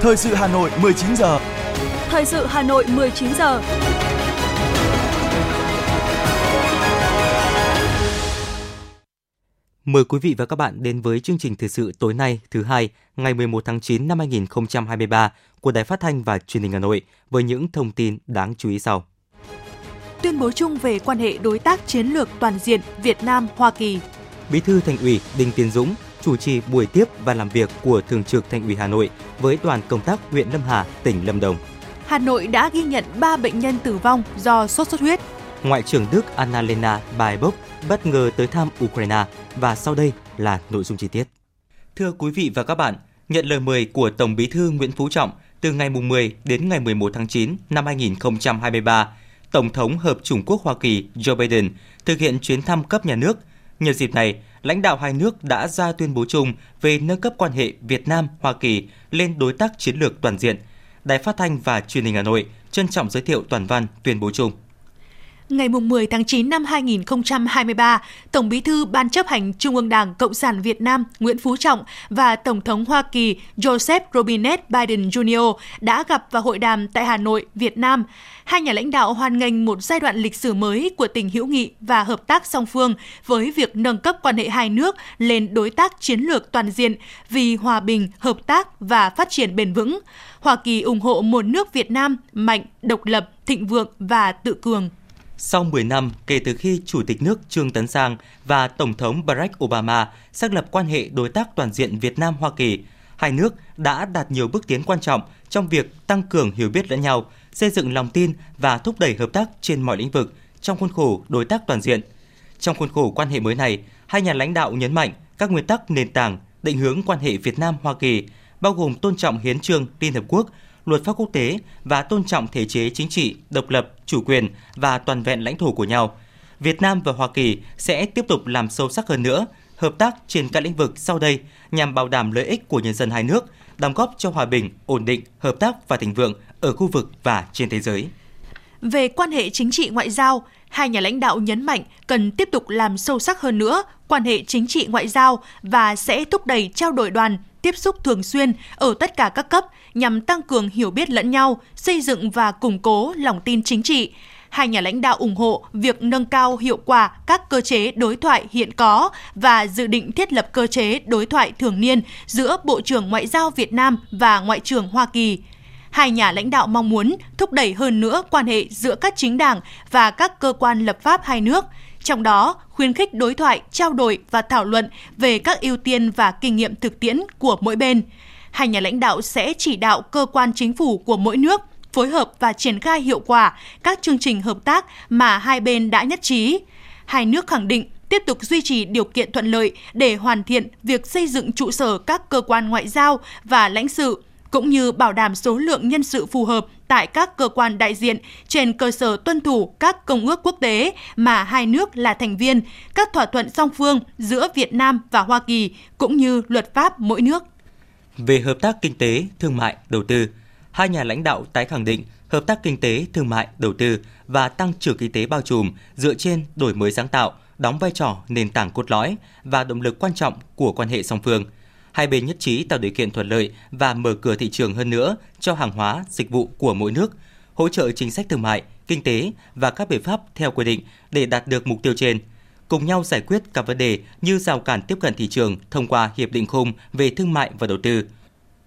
Thời sự Hà Nội 19 giờ. Thời sự Hà Nội 19 giờ. Mời quý vị và các bạn đến với chương trình thời sự tối nay thứ hai ngày 11 tháng 9 năm 2023 của Đài Phát thanh và Truyền hình Hà Nội với những thông tin đáng chú ý sau. Tuyên bố chung về quan hệ đối tác chiến lược toàn diện Việt Nam Hoa Kỳ. Bí thư Thành ủy Đinh Tiến Dũng chủ trì buổi tiếp và làm việc của Thường trực Thành ủy Hà Nội với đoàn công tác huyện Lâm Hà, tỉnh Lâm Đồng. Hà Nội đã ghi nhận 3 bệnh nhân tử vong do sốt xuất huyết. Ngoại trưởng Đức Annalena Baerbock bất ngờ tới thăm Ukraine và sau đây là nội dung chi tiết. Thưa quý vị và các bạn, nhận lời mời của Tổng Bí thư Nguyễn Phú Trọng từ ngày 10 đến ngày 11 tháng 9 năm 2023, Tổng thống Hợp Chủng Quốc Hoa Kỳ Joe Biden thực hiện chuyến thăm cấp nhà nước. Nhân dịp này, lãnh đạo hai nước đã ra tuyên bố chung về nâng cấp quan hệ Việt Nam-Hoa Kỳ lên đối tác chiến lược toàn diện. Đài Phát thanh và Truyền hình Hà Nội trân trọng giới thiệu toàn văn tuyên bố chung. Ngày 10 tháng 9 năm 2023, Tổng bí thư Ban chấp hành Trung ương Đảng Cộng sản Việt Nam Nguyễn Phú Trọng và Tổng thống Hoa Kỳ Joseph Robinette Biden Jr. đã gặp và hội đàm tại Hà Nội, Việt Nam. Hai nhà lãnh đạo hoan nghênh một giai đoạn lịch sử mới của tình hữu nghị và hợp tác song phương với việc nâng cấp quan hệ hai nước lên đối tác chiến lược toàn diện vì hòa bình, hợp tác và phát triển bền vững. Hoa Kỳ ủng hộ một nước Việt Nam mạnh, độc lập, thịnh vượng và tự cường. Sau 10 năm kể từ khi Chủ tịch nước Trương Tấn Sang và Tổng thống Barack Obama xác lập quan hệ đối tác toàn diện Việt Nam-Hoa Kỳ, hai nước đã đạt nhiều bước tiến quan trọng trong việc tăng cường hiểu biết lẫn nhau, xây dựng lòng tin và thúc đẩy hợp tác trên mọi lĩnh vực trong khuôn khổ đối tác toàn diện. Trong khuôn khổ quan hệ mới này, hai nhà lãnh đạo nhấn mạnh các nguyên tắc nền tảng định hướng quan hệ Việt Nam-Hoa Kỳ, bao gồm tôn trọng hiến trương Liên Hợp Quốc, luật pháp quốc tế và tôn trọng thể chế chính trị, độc lập, chủ quyền và toàn vẹn lãnh thổ của nhau. Việt Nam và Hoa Kỳ sẽ tiếp tục làm sâu sắc hơn nữa hợp tác trên các lĩnh vực sau đây nhằm bảo đảm lợi ích của nhân dân hai nước, đóng góp cho hòa bình, ổn định, hợp tác và thịnh vượng ở khu vực và trên thế giới. Về quan hệ chính trị ngoại giao, hai nhà lãnh đạo nhấn mạnh cần tiếp tục làm sâu sắc hơn nữa quan hệ chính trị ngoại giao và sẽ thúc đẩy trao đổi đoàn, tiếp xúc thường xuyên ở tất cả các cấp nhằm tăng cường hiểu biết lẫn nhau, xây dựng và củng cố lòng tin chính trị. Hai nhà lãnh đạo ủng hộ việc nâng cao hiệu quả các cơ chế đối thoại hiện có và dự định thiết lập cơ chế đối thoại thường niên giữa Bộ trưởng Ngoại giao Việt Nam và Ngoại trưởng Hoa Kỳ. Hai nhà lãnh đạo mong muốn thúc đẩy hơn nữa quan hệ giữa các chính đảng và các cơ quan lập pháp hai nước, trong đó khuyến khích đối thoại, trao đổi và thảo luận về các ưu tiên và kinh nghiệm thực tiễn của mỗi bên. Hai nhà lãnh đạo sẽ chỉ đạo cơ quan chính phủ của mỗi nước phối hợp và triển khai hiệu quả các chương trình hợp tác mà hai bên đã nhất trí. Hai nước khẳng định tiếp tục duy trì điều kiện thuận lợi để hoàn thiện việc xây dựng trụ sở các cơ quan ngoại giao và lãnh sự cũng như bảo đảm số lượng nhân sự phù hợp tại các cơ quan đại diện trên cơ sở tuân thủ các công ước quốc tế mà hai nước là thành viên, các thỏa thuận song phương giữa Việt Nam và Hoa Kỳ cũng như luật pháp mỗi nước. Về hợp tác kinh tế, thương mại, đầu tư, hai nhà lãnh đạo tái khẳng định hợp tác kinh tế, thương mại, đầu tư và tăng trưởng kinh tế bao trùm dựa trên đổi mới sáng tạo, đóng vai trò nền tảng cốt lõi và động lực quan trọng của quan hệ song phương – hai bên nhất trí tạo điều kiện thuận lợi và mở cửa thị trường hơn nữa cho hàng hóa, dịch vụ của mỗi nước, hỗ trợ chính sách thương mại, kinh tế và các biện pháp theo quy định để đạt được mục tiêu trên. Cùng nhau giải quyết các vấn đề như rào cản tiếp cận thị trường thông qua hiệp định khung về thương mại và đầu tư.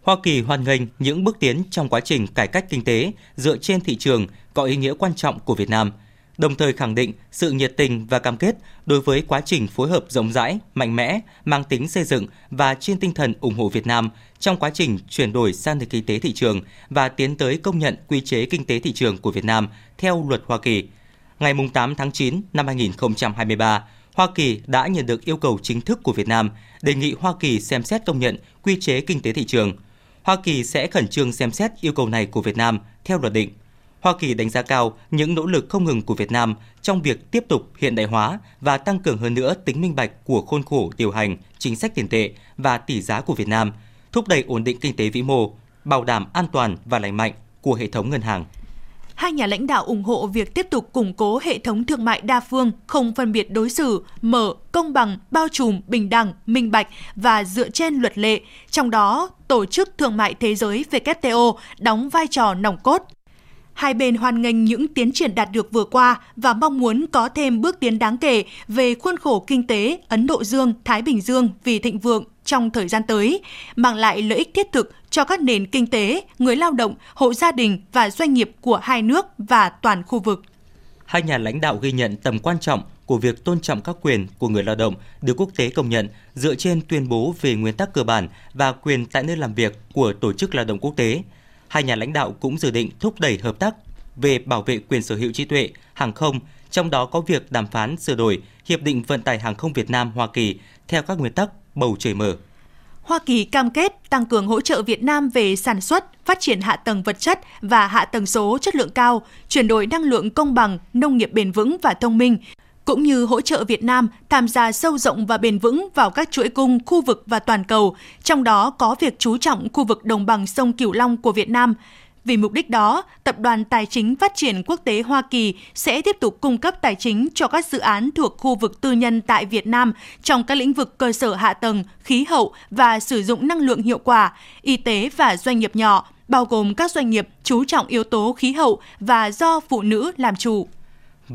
Hoa Kỳ hoan nghênh những bước tiến trong quá trình cải cách kinh tế dựa trên thị trường có ý nghĩa quan trọng của Việt Nam – đồng thời khẳng định sự nhiệt tình và cam kết đối với quá trình phối hợp rộng rãi, mạnh mẽ, mang tính xây dựng và trên tinh thần ủng hộ Việt Nam trong quá trình chuyển đổi sang nền kinh tế thị trường và tiến tới công nhận quy chế kinh tế thị trường của Việt Nam theo luật Hoa Kỳ. Ngày 8 tháng 9 năm 2023, Hoa Kỳ đã nhận được yêu cầu chính thức của Việt Nam đề nghị Hoa Kỳ xem xét công nhận quy chế kinh tế thị trường. Hoa Kỳ sẽ khẩn trương xem xét yêu cầu này của Việt Nam theo luật định. Hoa Kỳ đánh giá cao những nỗ lực không ngừng của Việt Nam trong việc tiếp tục hiện đại hóa và tăng cường hơn nữa tính minh bạch của khuôn khổ điều hành, chính sách tiền tệ và tỷ giá của Việt Nam, thúc đẩy ổn định kinh tế vĩ mô, bảo đảm an toàn và lành mạnh của hệ thống ngân hàng. hai nhà lãnh đạo ủng hộ việc tiếp tục củng cố hệ thống thương mại đa phương, không phân biệt đối xử, mở, công bằng, bao trùm, bình đẳng, minh bạch và dựa trên luật lệ, trong đó Tổ chức Thương mại Thế giới WTO đóng vai trò nòng cốt. Hai bên hoan nghênh những tiến triển đạt được vừa qua và mong muốn có thêm bước tiến đáng kể về khuôn khổ kinh tế Ấn Độ Dương-Thái Bình Dương vì thịnh vượng trong thời gian tới, mang lại lợi ích thiết thực cho các nền kinh tế, người lao động, hộ gia đình và doanh nghiệp của hai nước và toàn khu vực. Hai nhà lãnh đạo ghi nhận tầm quan trọng của việc tôn trọng các quyền của người lao động được quốc tế công nhận dựa trên tuyên bố về nguyên tắc cơ bản và quyền tại nơi làm việc của Tổ chức Lao động Quốc tế. Hai nhà lãnh đạo cũng dự định thúc đẩy hợp tác về bảo vệ quyền sở hữu trí tuệ, hàng không, trong đó có việc đàm phán sửa đổi Hiệp định Vận tải Hàng không Việt Nam Hoa Kỳ theo các nguyên tắc bầu trời mở. Hoa Kỳ cam kết tăng cường hỗ trợ Việt Nam về sản xuất, phát triển hạ tầng vật chất và hạ tầng số chất lượng cao, chuyển đổi năng lượng công bằng, nông nghiệp bền vững và thông minh, cũng như hỗ trợ Việt Nam tham gia sâu rộng và bền vững vào các chuỗi cung khu vực và toàn cầu, trong đó có việc chú trọng khu vực đồng bằng sông Cửu Long của Việt Nam. Vì mục đích đó, Tập đoàn Tài chính Phát triển Quốc tế Hoa Kỳ sẽ tiếp tục cung cấp tài chính cho các dự án thuộc khu vực tư nhân tại Việt Nam trong các lĩnh vực cơ sở hạ tầng, khí hậu và sử dụng năng lượng hiệu quả, y tế và doanh nghiệp nhỏ, bao gồm các doanh nghiệp chú trọng yếu tố khí hậu và do phụ nữ làm chủ.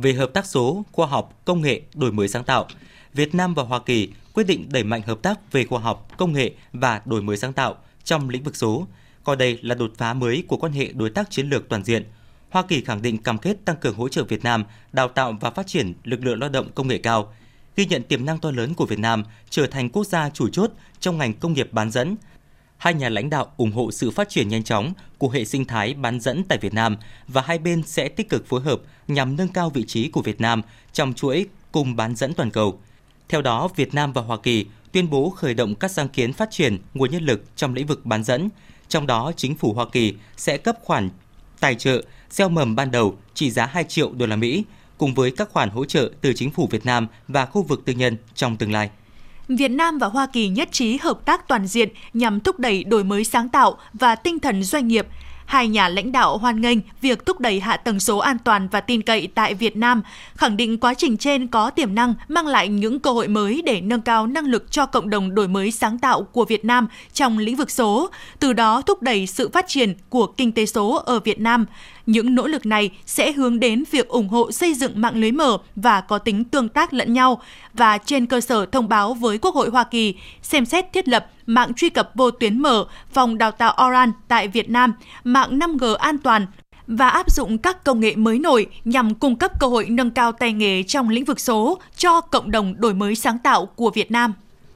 Về hợp tác số, khoa học, công nghệ, đổi mới sáng tạo, Việt Nam và Hoa Kỳ quyết định đẩy mạnh hợp tác về khoa học, công nghệ và đổi mới sáng tạo trong lĩnh vực số, coi đây là đột phá mới của quan hệ đối tác chiến lược toàn diện. Hoa Kỳ khẳng định cam kết tăng cường hỗ trợ Việt Nam đào tạo và phát triển lực lượng lao động công nghệ cao, ghi nhận tiềm năng to lớn của Việt Nam trở thành quốc gia chủ chốt trong ngành công nghiệp bán dẫn. Hai nhà lãnh đạo ủng hộ sự phát triển nhanh chóng của hệ sinh thái bán dẫn tại Việt Nam và hai bên sẽ tích cực phối hợp nhằm nâng cao vị trí của Việt Nam trong chuỗi cung bán dẫn toàn cầu. Theo đó, Việt Nam và Hoa Kỳ tuyên bố khởi động các sáng kiến phát triển nguồn nhân lực trong lĩnh vực bán dẫn, trong đó, chính phủ Hoa Kỳ sẽ cấp khoản tài trợ gieo mầm ban đầu trị giá 2 triệu đô la Mỹ cùng với các khoản hỗ trợ từ chính phủ Việt Nam và khu vực tư nhân trong tương lai. Việt Nam và Hoa Kỳ nhất trí hợp tác toàn diện nhằm thúc đẩy đổi mới sáng tạo và tinh thần doanh nghiệp, Hai nhà lãnh đạo hoan nghênh việc thúc đẩy hạ tầng số an toàn và tin cậy tại Việt Nam, khẳng định quá trình trên có tiềm năng mang lại những cơ hội mới để nâng cao năng lực cho cộng đồng đổi mới sáng tạo của Việt Nam trong lĩnh vực số, từ đó thúc đẩy sự phát triển của kinh tế số ở Việt Nam. Những nỗ lực này sẽ hướng đến việc ủng hộ xây dựng mạng lưới mở và có tính tương tác lẫn nhau và trên cơ sở thông báo với Quốc hội Hoa Kỳ xem xét thiết lập mạng truy cập vô tuyến mở, phòng đào tạo Oran tại Việt Nam, mạng 5G an toàn và áp dụng các công nghệ mới nổi nhằm cung cấp cơ hội nâng cao tay nghề trong lĩnh vực số cho cộng đồng đổi mới sáng tạo của Việt Nam.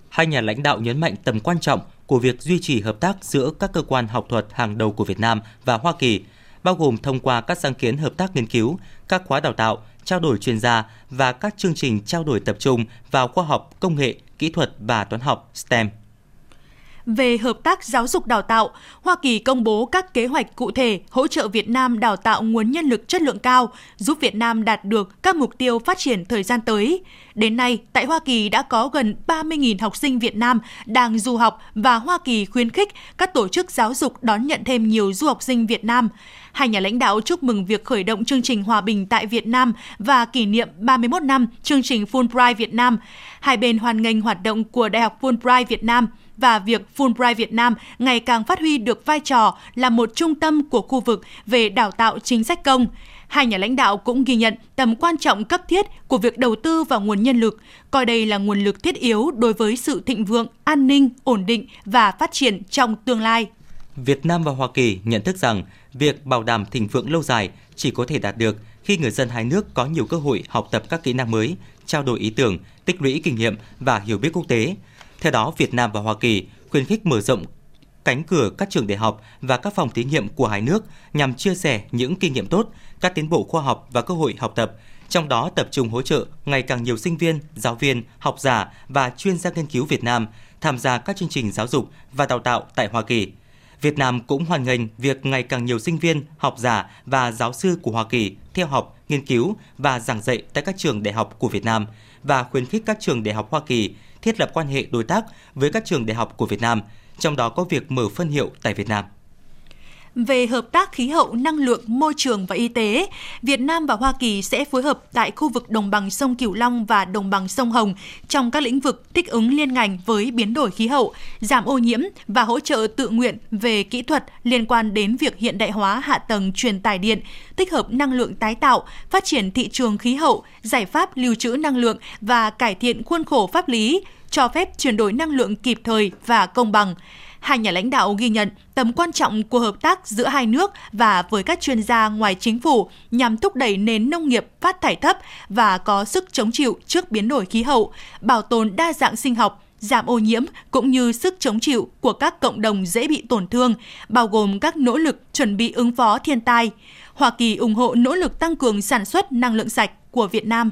Hai nhà lãnh đạo nhấn mạnh tầm quan trọng của việc duy trì hợp tác giữa các cơ quan học thuật hàng đầu của Việt Nam và Hoa Kỳ, bao gồm thông qua các sáng kiến hợp tác nghiên cứu, các khóa đào tạo, trao đổi chuyên gia và các chương trình trao đổi tập trung vào khoa học, công nghệ, kỹ thuật và toán học STEM về hợp tác giáo dục đào tạo, Hoa Kỳ công bố các kế hoạch cụ thể hỗ trợ Việt Nam đào tạo nguồn nhân lực chất lượng cao, giúp Việt Nam đạt được các mục tiêu phát triển thời gian tới. Đến nay, tại Hoa Kỳ đã có gần 30.000 học sinh Việt Nam đang du học và Hoa Kỳ khuyến khích các tổ chức giáo dục đón nhận thêm nhiều du học sinh Việt Nam. Hai nhà lãnh đạo chúc mừng việc khởi động chương trình hòa bình tại Việt Nam và kỷ niệm 31 năm chương trình Fulbright Việt Nam. Hai bên hoan nghênh hoạt động của Đại học Fulbright Việt Nam – và việc Fulbright Việt Nam ngày càng phát huy được vai trò là một trung tâm của khu vực về đào tạo chính sách công. Hai nhà lãnh đạo cũng ghi nhận tầm quan trọng cấp thiết của việc đầu tư vào nguồn nhân lực, coi đây là nguồn lực thiết yếu đối với sự thịnh vượng, an ninh, ổn định và phát triển trong tương lai. Việt Nam và Hoa Kỳ nhận thức rằng việc bảo đảm thịnh vượng lâu dài chỉ có thể đạt được khi người dân hai nước có nhiều cơ hội học tập các kỹ năng mới, trao đổi ý tưởng, tích lũy kinh nghiệm và hiểu biết quốc tế, theo đó, Việt Nam và Hoa Kỳ khuyến khích mở rộng cánh cửa các trường đại học và các phòng thí nghiệm của hai nước nhằm chia sẻ những kinh nghiệm tốt, các tiến bộ khoa học và cơ hội học tập, trong đó tập trung hỗ trợ ngày càng nhiều sinh viên, giáo viên, học giả và chuyên gia nghiên cứu Việt Nam tham gia các chương trình giáo dục và đào tạo tại Hoa Kỳ. Việt Nam cũng hoan nghênh việc ngày càng nhiều sinh viên, học giả và giáo sư của Hoa Kỳ theo học, nghiên cứu và giảng dạy tại các trường đại học của Việt Nam và khuyến khích các trường đại học Hoa Kỳ thiết lập quan hệ đối tác với các trường đại học của Việt Nam, trong đó có việc mở phân hiệu tại Việt Nam về hợp tác khí hậu, năng lượng, môi trường và y tế, Việt Nam và Hoa Kỳ sẽ phối hợp tại khu vực đồng bằng sông Cửu Long và đồng bằng sông Hồng trong các lĩnh vực thích ứng liên ngành với biến đổi khí hậu, giảm ô nhiễm và hỗ trợ tự nguyện về kỹ thuật liên quan đến việc hiện đại hóa hạ tầng truyền tải điện, tích hợp năng lượng tái tạo, phát triển thị trường khí hậu, giải pháp lưu trữ năng lượng và cải thiện khuôn khổ pháp lý, cho phép chuyển đổi năng lượng kịp thời và công bằng hai nhà lãnh đạo ghi nhận tầm quan trọng của hợp tác giữa hai nước và với các chuyên gia ngoài chính phủ nhằm thúc đẩy nền nông nghiệp phát thải thấp và có sức chống chịu trước biến đổi khí hậu, bảo tồn đa dạng sinh học, giảm ô nhiễm cũng như sức chống chịu của các cộng đồng dễ bị tổn thương, bao gồm các nỗ lực chuẩn bị ứng phó thiên tai. Hoa Kỳ ủng hộ nỗ lực tăng cường sản xuất năng lượng sạch của Việt Nam.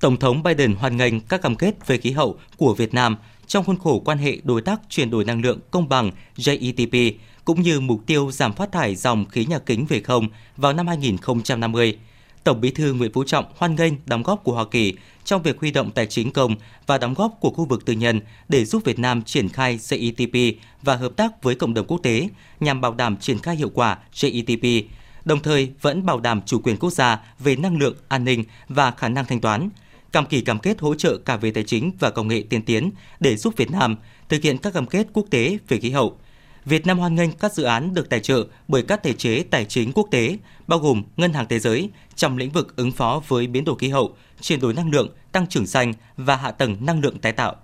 Tổng thống Biden hoan nghênh các cam kết về khí hậu của Việt Nam trong khuôn khổ quan hệ đối tác chuyển đổi năng lượng công bằng JETP, cũng như mục tiêu giảm phát thải dòng khí nhà kính về không vào năm 2050. Tổng Bí thư Nguyễn Phú Trọng hoan nghênh đóng góp của Hoa Kỳ trong việc huy động tài chính công và đóng góp của khu vực tư nhân để giúp Việt Nam triển khai JETP và hợp tác với cộng đồng quốc tế nhằm bảo đảm triển khai hiệu quả JETP, đồng thời vẫn bảo đảm chủ quyền quốc gia về năng lượng, an ninh và khả năng thanh toán, cam kỳ cam kết hỗ trợ cả về tài chính và công nghệ tiên tiến để giúp Việt Nam thực hiện các cam kết quốc tế về khí hậu. Việt Nam hoan nghênh các dự án được tài trợ bởi các thể chế tài chính quốc tế, bao gồm Ngân hàng Thế giới trong lĩnh vực ứng phó với biến đổi khí hậu, chuyển đổi năng lượng, tăng trưởng xanh và hạ tầng năng lượng tái tạo.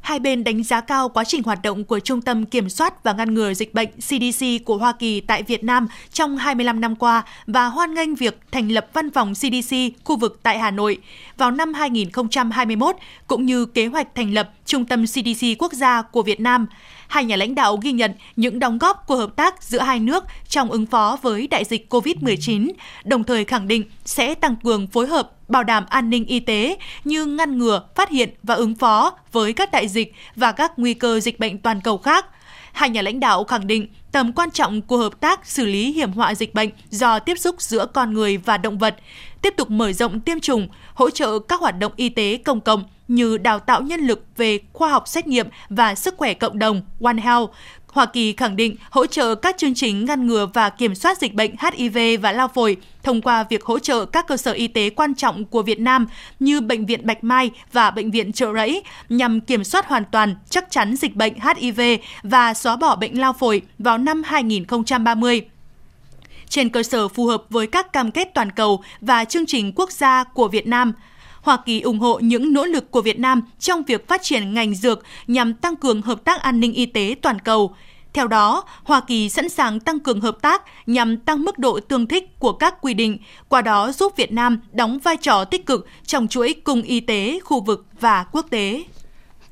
Hai bên đánh giá cao quá trình hoạt động của Trung tâm Kiểm soát và Ngăn ngừa Dịch bệnh CDC của Hoa Kỳ tại Việt Nam trong 25 năm qua và hoan nghênh việc thành lập văn phòng CDC khu vực tại Hà Nội vào năm 2021, cũng như kế hoạch thành lập Trung tâm CDC quốc gia của Việt Nam. Hai nhà lãnh đạo ghi nhận những đóng góp của hợp tác giữa hai nước trong ứng phó với đại dịch COVID-19, đồng thời khẳng định sẽ tăng cường phối hợp bảo đảm an ninh y tế như ngăn ngừa, phát hiện và ứng phó với các đại dịch và các nguy cơ dịch bệnh toàn cầu khác. Hai nhà lãnh đạo khẳng định tầm quan trọng của hợp tác xử lý hiểm họa dịch bệnh do tiếp xúc giữa con người và động vật, tiếp tục mở rộng tiêm chủng, hỗ trợ các hoạt động y tế công cộng như đào tạo nhân lực về khoa học xét nghiệm và sức khỏe cộng đồng One Health, Hoa Kỳ khẳng định hỗ trợ các chương trình ngăn ngừa và kiểm soát dịch bệnh HIV và lao phổi thông qua việc hỗ trợ các cơ sở y tế quan trọng của Việt Nam như Bệnh viện Bạch Mai và Bệnh viện Trợ Rẫy nhằm kiểm soát hoàn toàn chắc chắn dịch bệnh HIV và xóa bỏ bệnh lao phổi vào năm 2030 trên cơ sở phù hợp với các cam kết toàn cầu và chương trình quốc gia của Việt Nam – Hoa Kỳ ủng hộ những nỗ lực của Việt Nam trong việc phát triển ngành dược nhằm tăng cường hợp tác an ninh y tế toàn cầu. Theo đó, Hoa Kỳ sẵn sàng tăng cường hợp tác nhằm tăng mức độ tương thích của các quy định, qua đó giúp Việt Nam đóng vai trò tích cực trong chuỗi cung y tế khu vực và quốc tế.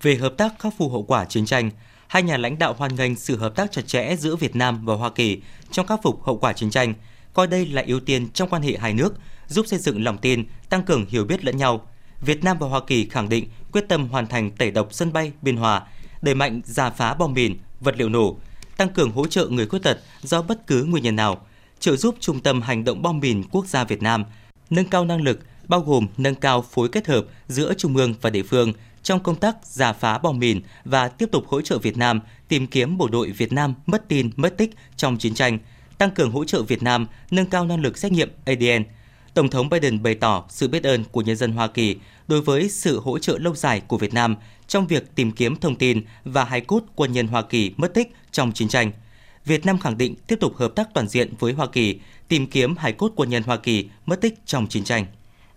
Về hợp tác khắc phục hậu quả chiến tranh, hai nhà lãnh đạo hoan nghênh sự hợp tác chặt chẽ giữa Việt Nam và Hoa Kỳ trong khắc phục hậu quả chiến tranh, coi đây là ưu tiên trong quan hệ hai nước – giúp xây dựng lòng tin, tăng cường hiểu biết lẫn nhau. Việt Nam và Hoa Kỳ khẳng định quyết tâm hoàn thành tẩy độc sân bay Biên Hòa, đẩy mạnh giả phá bom mìn, vật liệu nổ, tăng cường hỗ trợ người khuyết tật do bất cứ nguyên nhân nào, trợ giúp Trung tâm Hành động bom mìn quốc gia Việt Nam nâng cao năng lực, bao gồm nâng cao phối kết hợp giữa trung ương và địa phương trong công tác giả phá bom mìn và tiếp tục hỗ trợ Việt Nam tìm kiếm bộ đội Việt Nam mất tin, mất tích trong chiến tranh, tăng cường hỗ trợ Việt Nam nâng cao năng lực xét nghiệm ADN, Tổng thống Biden bày tỏ sự biết ơn của nhân dân Hoa Kỳ đối với sự hỗ trợ lâu dài của Việt Nam trong việc tìm kiếm thông tin và hài cốt quân nhân Hoa Kỳ mất tích trong chiến tranh. Việt Nam khẳng định tiếp tục hợp tác toàn diện với Hoa Kỳ, tìm kiếm hài cốt quân nhân Hoa Kỳ mất tích trong chiến tranh.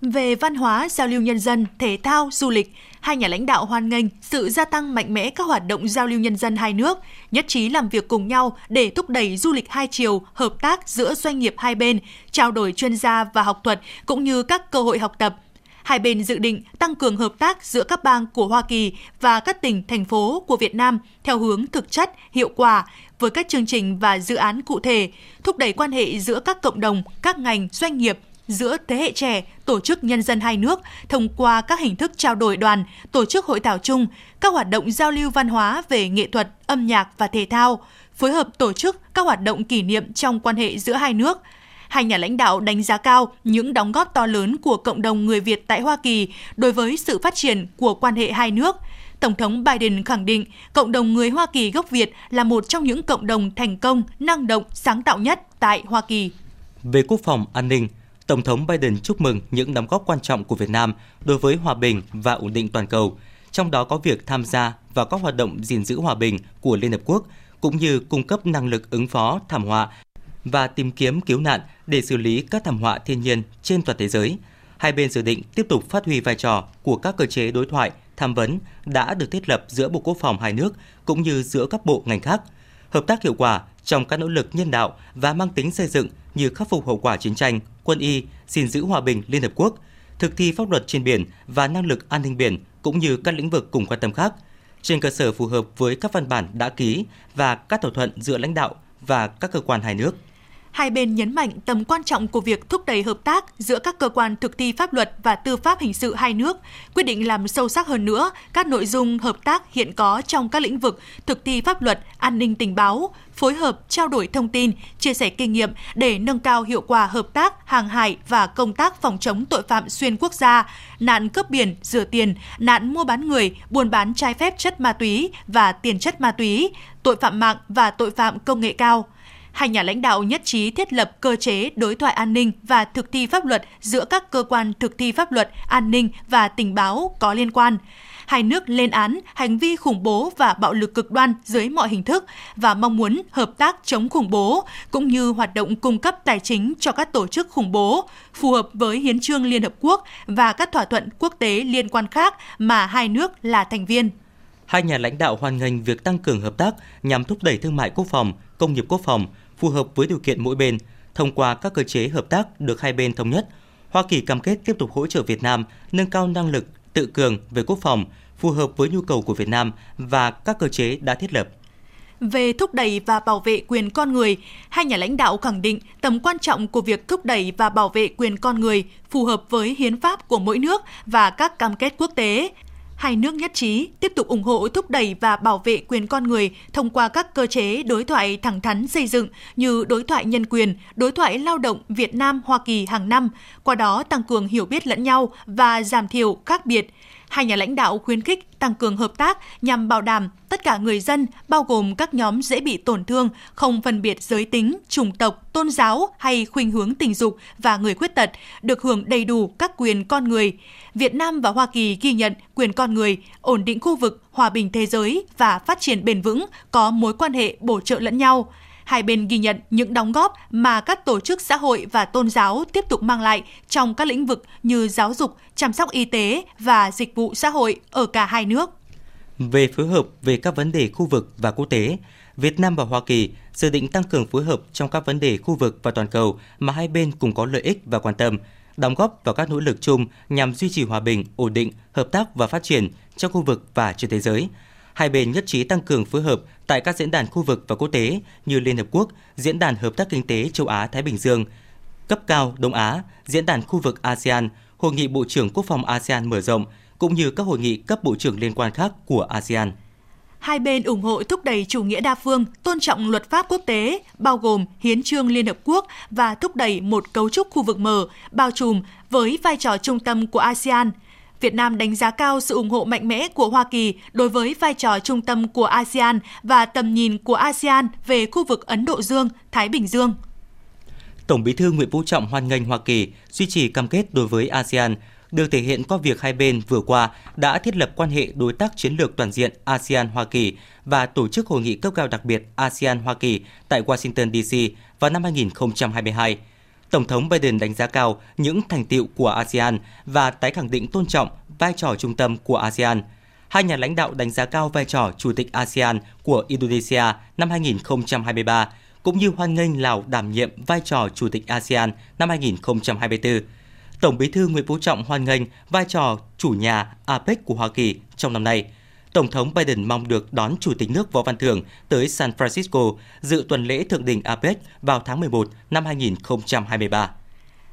Về văn hóa, giao lưu nhân dân, thể thao, du lịch, hai nhà lãnh đạo hoan nghênh sự gia tăng mạnh mẽ các hoạt động giao lưu nhân dân hai nước, nhất trí làm việc cùng nhau để thúc đẩy du lịch hai chiều, hợp tác giữa doanh nghiệp hai bên, trao đổi chuyên gia và học thuật cũng như các cơ hội học tập. Hai bên dự định tăng cường hợp tác giữa các bang của Hoa Kỳ và các tỉnh, thành phố của Việt Nam theo hướng thực chất, hiệu quả, với các chương trình và dự án cụ thể, thúc đẩy quan hệ giữa các cộng đồng, các ngành, doanh nghiệp, giữa thế hệ trẻ, tổ chức nhân dân hai nước thông qua các hình thức trao đổi đoàn, tổ chức hội thảo chung, các hoạt động giao lưu văn hóa về nghệ thuật, âm nhạc và thể thao, phối hợp tổ chức các hoạt động kỷ niệm trong quan hệ giữa hai nước. Hai nhà lãnh đạo đánh giá cao những đóng góp to lớn của cộng đồng người Việt tại Hoa Kỳ đối với sự phát triển của quan hệ hai nước – Tổng thống Biden khẳng định cộng đồng người Hoa Kỳ gốc Việt là một trong những cộng đồng thành công, năng động, sáng tạo nhất tại Hoa Kỳ. Về quốc phòng an ninh, Tổng thống Biden chúc mừng những đóng góp quan trọng của Việt Nam đối với hòa bình và ổn định toàn cầu, trong đó có việc tham gia vào các hoạt động gìn giữ hòa bình của Liên Hợp Quốc, cũng như cung cấp năng lực ứng phó thảm họa và tìm kiếm cứu nạn để xử lý các thảm họa thiên nhiên trên toàn thế giới. Hai bên dự định tiếp tục phát huy vai trò của các cơ chế đối thoại, tham vấn đã được thiết lập giữa Bộ Quốc phòng hai nước cũng như giữa các bộ ngành khác. Hợp tác hiệu quả trong các nỗ lực nhân đạo và mang tính xây dựng như khắc phục hậu quả chiến tranh, quân y, gìn giữ hòa bình Liên Hợp Quốc, thực thi pháp luật trên biển và năng lực an ninh biển cũng như các lĩnh vực cùng quan tâm khác, trên cơ sở phù hợp với các văn bản đã ký và các thỏa thuận giữa lãnh đạo và các cơ quan hai nước. Hai bên nhấn mạnh tầm quan trọng của việc thúc đẩy hợp tác giữa các cơ quan thực thi pháp luật và tư pháp hình sự hai nước, quyết định làm sâu sắc hơn nữa các nội dung hợp tác hiện có trong các lĩnh vực thực thi pháp luật, an ninh tình báo, phối hợp trao đổi thông tin, chia sẻ kinh nghiệm để nâng cao hiệu quả hợp tác hàng hải và công tác phòng chống tội phạm xuyên quốc gia, nạn cướp biển, rửa tiền, nạn mua bán người, buôn bán trái phép chất ma túy và tiền chất ma túy, tội phạm mạng và tội phạm công nghệ cao hai nhà lãnh đạo nhất trí thiết lập cơ chế đối thoại an ninh và thực thi pháp luật giữa các cơ quan thực thi pháp luật, an ninh và tình báo có liên quan. Hai nước lên án hành vi khủng bố và bạo lực cực đoan dưới mọi hình thức và mong muốn hợp tác chống khủng bố cũng như hoạt động cung cấp tài chính cho các tổ chức khủng bố phù hợp với hiến trương Liên Hợp Quốc và các thỏa thuận quốc tế liên quan khác mà hai nước là thành viên hai nhà lãnh đạo hoan nghênh việc tăng cường hợp tác nhằm thúc đẩy thương mại quốc phòng, công nghiệp quốc phòng phù hợp với điều kiện mỗi bên thông qua các cơ chế hợp tác được hai bên thống nhất. Hoa Kỳ cam kết tiếp tục hỗ trợ Việt Nam nâng cao năng lực tự cường về quốc phòng phù hợp với nhu cầu của Việt Nam và các cơ chế đã thiết lập về thúc đẩy và bảo vệ quyền con người, hai nhà lãnh đạo khẳng định tầm quan trọng của việc thúc đẩy và bảo vệ quyền con người phù hợp với hiến pháp của mỗi nước và các cam kết quốc tế hai nước nhất trí tiếp tục ủng hộ thúc đẩy và bảo vệ quyền con người thông qua các cơ chế đối thoại thẳng thắn xây dựng như đối thoại nhân quyền, đối thoại lao động Việt Nam Hoa Kỳ hàng năm, qua đó tăng cường hiểu biết lẫn nhau và giảm thiểu khác biệt. Hai nhà lãnh đạo khuyến khích tăng cường hợp tác nhằm bảo đảm tất cả người dân, bao gồm các nhóm dễ bị tổn thương, không phân biệt giới tính, chủng tộc, tôn giáo hay khuynh hướng tình dục và người khuyết tật, được hưởng đầy đủ các quyền con người. Việt Nam và Hoa Kỳ ghi nhận quyền con người, ổn định khu vực, hòa bình thế giới và phát triển bền vững có mối quan hệ bổ trợ lẫn nhau. Hai bên ghi nhận những đóng góp mà các tổ chức xã hội và tôn giáo tiếp tục mang lại trong các lĩnh vực như giáo dục, chăm sóc y tế và dịch vụ xã hội ở cả hai nước. Về phối hợp về các vấn đề khu vực và quốc tế, Việt Nam và Hoa Kỳ dự định tăng cường phối hợp trong các vấn đề khu vực và toàn cầu mà hai bên cùng có lợi ích và quan tâm, đóng góp vào các nỗ lực chung nhằm duy trì hòa bình, ổn định, hợp tác và phát triển trong khu vực và trên thế giới. Hai bên nhất trí tăng cường phối hợp tại các diễn đàn khu vực và quốc tế như Liên Hợp Quốc, Diễn đàn Hợp tác Kinh tế Châu Á-Thái Bình Dương, cấp cao Đông Á, Diễn đàn khu vực ASEAN, Hội nghị Bộ trưởng Quốc phòng ASEAN mở rộng, cũng như các hội nghị cấp bộ trưởng liên quan khác của ASEAN hai bên ủng hộ thúc đẩy chủ nghĩa đa phương, tôn trọng luật pháp quốc tế, bao gồm hiến trương Liên Hợp Quốc và thúc đẩy một cấu trúc khu vực mở, bao trùm với vai trò trung tâm của ASEAN. Việt Nam đánh giá cao sự ủng hộ mạnh mẽ của Hoa Kỳ đối với vai trò trung tâm của ASEAN và tầm nhìn của ASEAN về khu vực Ấn Độ Dương, Thái Bình Dương. Tổng Bí thư Nguyễn Phú Trọng hoan nghênh Hoa Kỳ duy trì cam kết đối với ASEAN được thể hiện qua việc hai bên vừa qua đã thiết lập quan hệ đối tác chiến lược toàn diện ASEAN-Hoa Kỳ và tổ chức hội nghị cấp cao đặc biệt ASEAN-Hoa Kỳ tại Washington DC vào năm 2022. Tổng thống Biden đánh giá cao những thành tiệu của ASEAN và tái khẳng định tôn trọng vai trò trung tâm của ASEAN. Hai nhà lãnh đạo đánh giá cao vai trò Chủ tịch ASEAN của Indonesia năm 2023, cũng như hoan nghênh Lào đảm nhiệm vai trò Chủ tịch ASEAN năm 2024 Tổng Bí thư Nguyễn Phú Trọng hoan nghênh vai trò chủ nhà APEC của Hoa Kỳ trong năm nay. Tổng thống Biden mong được đón Chủ tịch nước Võ Văn Thưởng tới San Francisco dự tuần lễ thượng đỉnh APEC vào tháng 11 năm 2023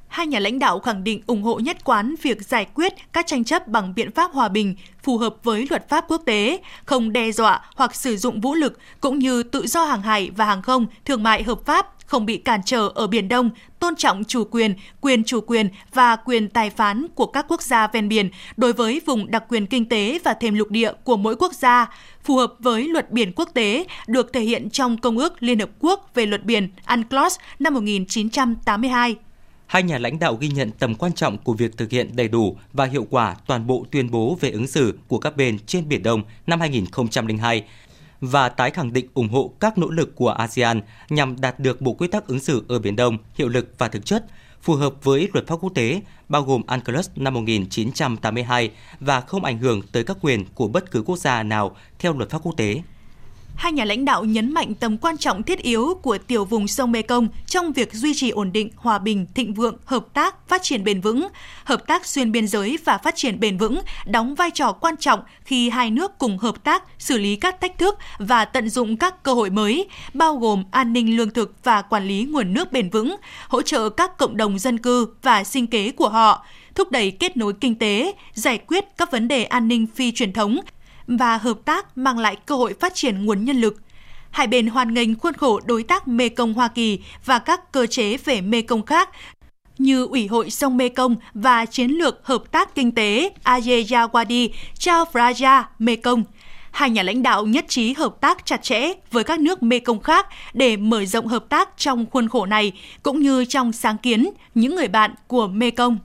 hai nhà lãnh đạo khẳng định ủng hộ nhất quán việc giải quyết các tranh chấp bằng biện pháp hòa bình phù hợp với luật pháp quốc tế, không đe dọa hoặc sử dụng vũ lực, cũng như tự do hàng hải và hàng không, thương mại hợp pháp, không bị cản trở ở Biển Đông, tôn trọng chủ quyền, quyền chủ quyền và quyền tài phán của các quốc gia ven biển đối với vùng đặc quyền kinh tế và thềm lục địa của mỗi quốc gia, phù hợp với luật biển quốc tế được thể hiện trong Công ước Liên Hợp Quốc về luật biển UNCLOS năm 1982 hai nhà lãnh đạo ghi nhận tầm quan trọng của việc thực hiện đầy đủ và hiệu quả toàn bộ tuyên bố về ứng xử của các bên trên Biển Đông năm 2002 và tái khẳng định ủng hộ các nỗ lực của ASEAN nhằm đạt được bộ quy tắc ứng xử ở Biển Đông hiệu lực và thực chất, phù hợp với luật pháp quốc tế, bao gồm UNCLOS năm 1982 và không ảnh hưởng tới các quyền của bất cứ quốc gia nào theo luật pháp quốc tế hai nhà lãnh đạo nhấn mạnh tầm quan trọng thiết yếu của tiểu vùng sông Mekong trong việc duy trì ổn định, hòa bình, thịnh vượng, hợp tác, phát triển bền vững. Hợp tác xuyên biên giới và phát triển bền vững đóng vai trò quan trọng khi hai nước cùng hợp tác xử lý các thách thức và tận dụng các cơ hội mới, bao gồm an ninh lương thực và quản lý nguồn nước bền vững, hỗ trợ các cộng đồng dân cư và sinh kế của họ thúc đẩy kết nối kinh tế, giải quyết các vấn đề an ninh phi truyền thống và hợp tác mang lại cơ hội phát triển nguồn nhân lực. Hai bên hoan nghênh khuôn khổ đối tác Mekong Hoa Kỳ và các cơ chế về Mekong khác như Ủy hội sông Mekong và Chiến lược Hợp tác Kinh tế Ayeyawadi Chao Phraya Mekong. Hai nhà lãnh đạo nhất trí hợp tác chặt chẽ với các nước Mekong khác để mở rộng hợp tác trong khuôn khổ này, cũng như trong sáng kiến những người bạn của Mekong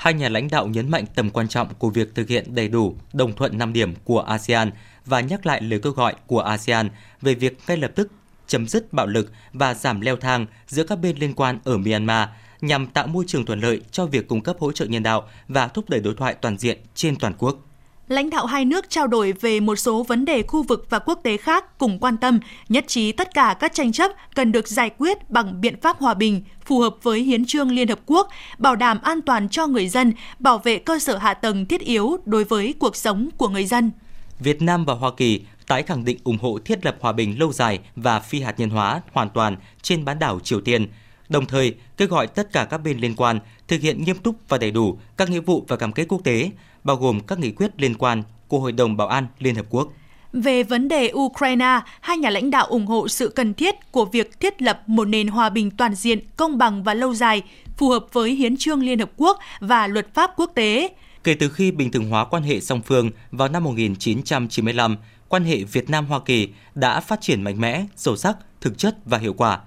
hai nhà lãnh đạo nhấn mạnh tầm quan trọng của việc thực hiện đầy đủ đồng thuận 5 điểm của ASEAN và nhắc lại lời kêu gọi của ASEAN về việc ngay lập tức chấm dứt bạo lực và giảm leo thang giữa các bên liên quan ở Myanmar nhằm tạo môi trường thuận lợi cho việc cung cấp hỗ trợ nhân đạo và thúc đẩy đối thoại toàn diện trên toàn quốc lãnh đạo hai nước trao đổi về một số vấn đề khu vực và quốc tế khác cùng quan tâm, nhất trí tất cả các tranh chấp cần được giải quyết bằng biện pháp hòa bình, phù hợp với hiến trương Liên Hợp Quốc, bảo đảm an toàn cho người dân, bảo vệ cơ sở hạ tầng thiết yếu đối với cuộc sống của người dân. Việt Nam và Hoa Kỳ tái khẳng định ủng hộ thiết lập hòa bình lâu dài và phi hạt nhân hóa hoàn toàn trên bán đảo Triều Tiên, đồng thời kêu gọi tất cả các bên liên quan thực hiện nghiêm túc và đầy đủ các nghĩa vụ và cam kết quốc tế, bao gồm các nghị quyết liên quan của Hội đồng Bảo an Liên Hợp Quốc. Về vấn đề Ukraine, hai nhà lãnh đạo ủng hộ sự cần thiết của việc thiết lập một nền hòa bình toàn diện, công bằng và lâu dài, phù hợp với Hiến trương Liên Hợp Quốc và luật pháp quốc tế. Kể từ khi bình thường hóa quan hệ song phương vào năm 1995, quan hệ Việt Nam-Hoa Kỳ đã phát triển mạnh mẽ, sâu sắc, thực chất và hiệu quả.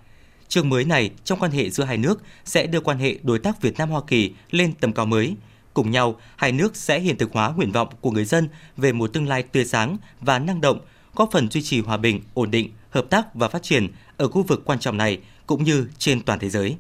Chương mới này trong quan hệ giữa hai nước sẽ đưa quan hệ đối tác Việt Nam-Hoa Kỳ lên tầm cao mới – Cùng nhau, hai nước sẽ hiện thực hóa nguyện vọng của người dân về một tương lai tươi sáng và năng động, góp phần duy trì hòa bình, ổn định, hợp tác và phát triển ở khu vực quan trọng này cũng như trên toàn thế giới.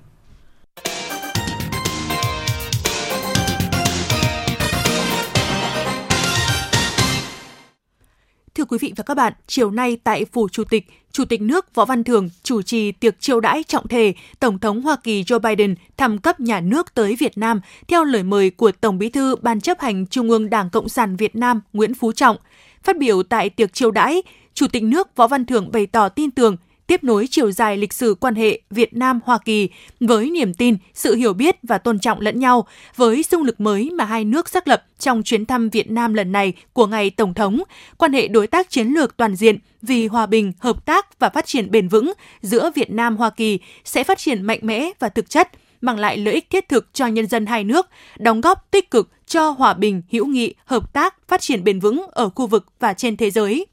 Thưa quý vị và các bạn, chiều nay tại Phủ Chủ tịch, Chủ tịch nước Võ Văn Thưởng chủ trì tiệc chiêu đãi trọng thể Tổng thống Hoa Kỳ Joe Biden thăm cấp nhà nước tới Việt Nam theo lời mời của Tổng bí thư Ban chấp hành Trung ương Đảng Cộng sản Việt Nam Nguyễn Phú Trọng. Phát biểu tại tiệc chiêu đãi, Chủ tịch nước Võ Văn Thưởng bày tỏ tin tưởng tiếp nối chiều dài lịch sử quan hệ Việt Nam Hoa Kỳ với niềm tin, sự hiểu biết và tôn trọng lẫn nhau, với xung lực mới mà hai nước xác lập trong chuyến thăm Việt Nam lần này của ngài tổng thống, quan hệ đối tác chiến lược toàn diện vì hòa bình, hợp tác và phát triển bền vững giữa Việt Nam Hoa Kỳ sẽ phát triển mạnh mẽ và thực chất mang lại lợi ích thiết thực cho nhân dân hai nước, đóng góp tích cực cho hòa bình, hữu nghị, hợp tác, phát triển bền vững ở khu vực và trên thế giới.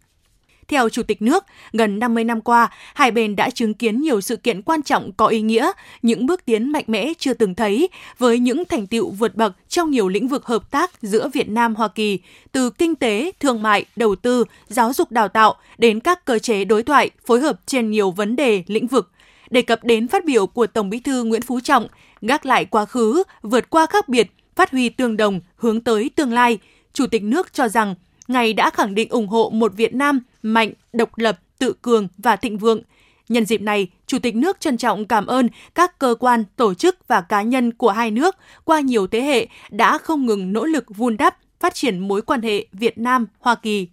Theo Chủ tịch nước, gần 50 năm qua, hai bên đã chứng kiến nhiều sự kiện quan trọng có ý nghĩa, những bước tiến mạnh mẽ chưa từng thấy, với những thành tiệu vượt bậc trong nhiều lĩnh vực hợp tác giữa Việt Nam Hoa Kỳ, từ kinh tế, thương mại, đầu tư, giáo dục đào tạo đến các cơ chế đối thoại, phối hợp trên nhiều vấn đề, lĩnh vực. Đề cập đến phát biểu của Tổng Bí thư Nguyễn Phú Trọng, gác lại quá khứ, vượt qua khác biệt, phát huy tương đồng, hướng tới tương lai, Chủ tịch nước cho rằng ngày đã khẳng định ủng hộ một Việt Nam mạnh, độc lập, tự cường và thịnh vượng. Nhân dịp này, Chủ tịch nước trân trọng cảm ơn các cơ quan, tổ chức và cá nhân của hai nước qua nhiều thế hệ đã không ngừng nỗ lực vun đắp, phát triển mối quan hệ Việt Nam-Hoa Kỳ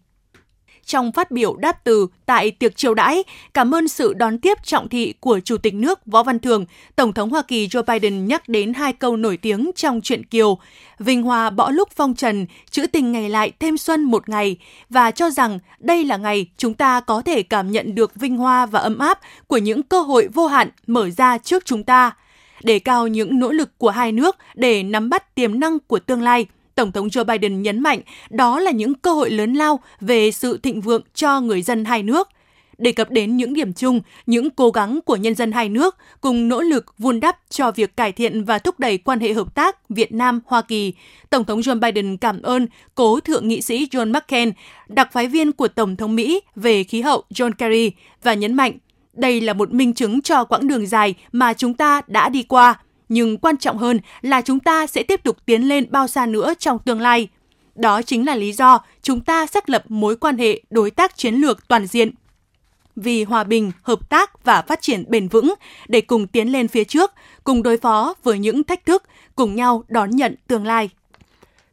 trong phát biểu đáp từ tại tiệc chiêu đãi, cảm ơn sự đón tiếp trọng thị của Chủ tịch nước Võ Văn Thường, Tổng thống Hoa Kỳ Joe Biden nhắc đến hai câu nổi tiếng trong truyện Kiều, Vinh Hoa bỏ lúc phong trần, chữ tình ngày lại thêm xuân một ngày, và cho rằng đây là ngày chúng ta có thể cảm nhận được vinh hoa và ấm áp của những cơ hội vô hạn mở ra trước chúng ta. Đề cao những nỗ lực của hai nước để nắm bắt tiềm năng của tương lai – Tổng thống Joe Biden nhấn mạnh đó là những cơ hội lớn lao về sự thịnh vượng cho người dân hai nước. Đề cập đến những điểm chung, những cố gắng của nhân dân hai nước cùng nỗ lực vun đắp cho việc cải thiện và thúc đẩy quan hệ hợp tác Việt Nam-Hoa Kỳ, Tổng thống Joe Biden cảm ơn cố thượng nghị sĩ John McCain, đặc phái viên của Tổng thống Mỹ về khí hậu John Kerry và nhấn mạnh đây là một minh chứng cho quãng đường dài mà chúng ta đã đi qua – nhưng quan trọng hơn là chúng ta sẽ tiếp tục tiến lên bao xa nữa trong tương lai. Đó chính là lý do chúng ta xác lập mối quan hệ đối tác chiến lược toàn diện vì hòa bình, hợp tác và phát triển bền vững để cùng tiến lên phía trước, cùng đối phó với những thách thức, cùng nhau đón nhận tương lai.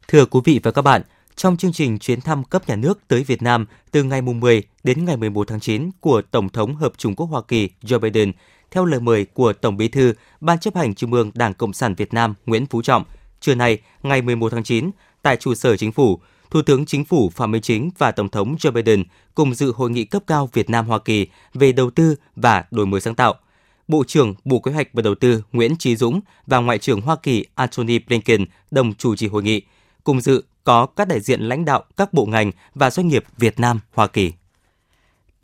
Thưa quý vị và các bạn, trong chương trình chuyến thăm cấp nhà nước tới Việt Nam từ ngày 10 đến ngày 11 tháng 9 của Tổng thống Hợp Trung Quốc Hoa Kỳ Joe Biden, theo lời mời của Tổng Bí thư, Ban chấp hành Trung ương Đảng Cộng sản Việt Nam Nguyễn Phú Trọng, trưa nay, ngày 11 tháng 9, tại trụ sở chính phủ, Thủ tướng Chính phủ Phạm Minh Chính và Tổng thống Joe Biden cùng dự hội nghị cấp cao Việt Nam Hoa Kỳ về đầu tư và đổi mới sáng tạo. Bộ trưởng Bộ Kế hoạch và Đầu tư Nguyễn Chí Dũng và Ngoại trưởng Hoa Kỳ Antony Blinken đồng chủ trì hội nghị. Cùng dự có các đại diện lãnh đạo các bộ ngành và doanh nghiệp Việt Nam Hoa Kỳ.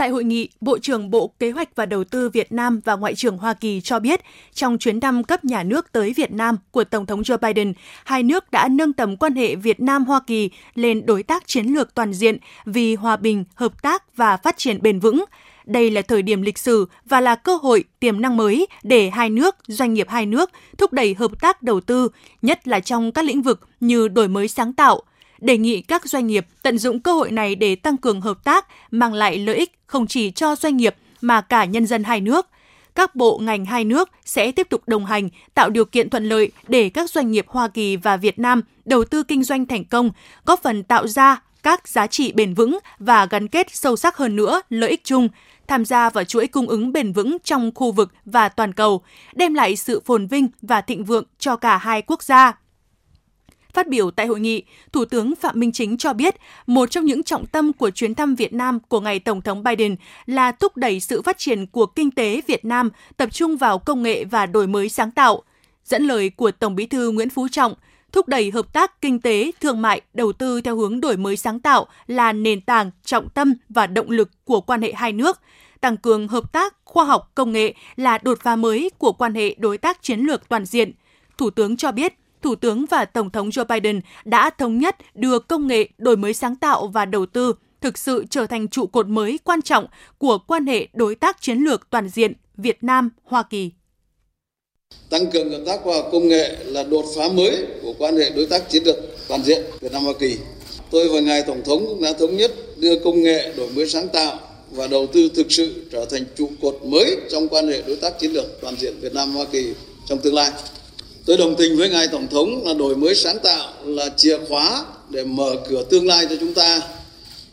Tại hội nghị, Bộ trưởng Bộ Kế hoạch và Đầu tư Việt Nam và Ngoại trưởng Hoa Kỳ cho biết, trong chuyến thăm cấp nhà nước tới Việt Nam của Tổng thống Joe Biden, hai nước đã nâng tầm quan hệ Việt Nam-Hoa Kỳ lên đối tác chiến lược toàn diện vì hòa bình, hợp tác và phát triển bền vững. Đây là thời điểm lịch sử và là cơ hội tiềm năng mới để hai nước, doanh nghiệp hai nước thúc đẩy hợp tác đầu tư, nhất là trong các lĩnh vực như đổi mới sáng tạo, đề nghị các doanh nghiệp tận dụng cơ hội này để tăng cường hợp tác, mang lại lợi ích không chỉ cho doanh nghiệp mà cả nhân dân hai nước. Các bộ ngành hai nước sẽ tiếp tục đồng hành, tạo điều kiện thuận lợi để các doanh nghiệp Hoa Kỳ và Việt Nam đầu tư kinh doanh thành công, góp phần tạo ra các giá trị bền vững và gắn kết sâu sắc hơn nữa lợi ích chung, tham gia vào chuỗi cung ứng bền vững trong khu vực và toàn cầu, đem lại sự phồn vinh và thịnh vượng cho cả hai quốc gia. Phát biểu tại hội nghị, Thủ tướng Phạm Minh Chính cho biết, một trong những trọng tâm của chuyến thăm Việt Nam của ngài Tổng thống Biden là thúc đẩy sự phát triển của kinh tế Việt Nam, tập trung vào công nghệ và đổi mới sáng tạo. Dẫn lời của Tổng Bí thư Nguyễn Phú Trọng, thúc đẩy hợp tác kinh tế, thương mại, đầu tư theo hướng đổi mới sáng tạo là nền tảng, trọng tâm và động lực của quan hệ hai nước. Tăng cường hợp tác khoa học công nghệ là đột phá mới của quan hệ đối tác chiến lược toàn diện. Thủ tướng cho biết, Thủ tướng và Tổng thống Joe Biden đã thống nhất đưa công nghệ, đổi mới sáng tạo và đầu tư thực sự trở thành trụ cột mới quan trọng của quan hệ đối tác chiến lược toàn diện Việt Nam-Hoa Kỳ. Tăng cường hợp tác khoa học công nghệ là đột phá mới của quan hệ đối tác chiến lược toàn diện Việt Nam Hoa Kỳ. Tôi và ngài tổng thống cũng đã thống nhất đưa công nghệ đổi mới sáng tạo và đầu tư thực sự trở thành trụ cột mới trong quan hệ đối tác chiến lược toàn diện Việt Nam Hoa Kỳ trong tương lai. Tôi đồng tình với ngài tổng thống là đổi mới sáng tạo là chìa khóa để mở cửa tương lai cho chúng ta.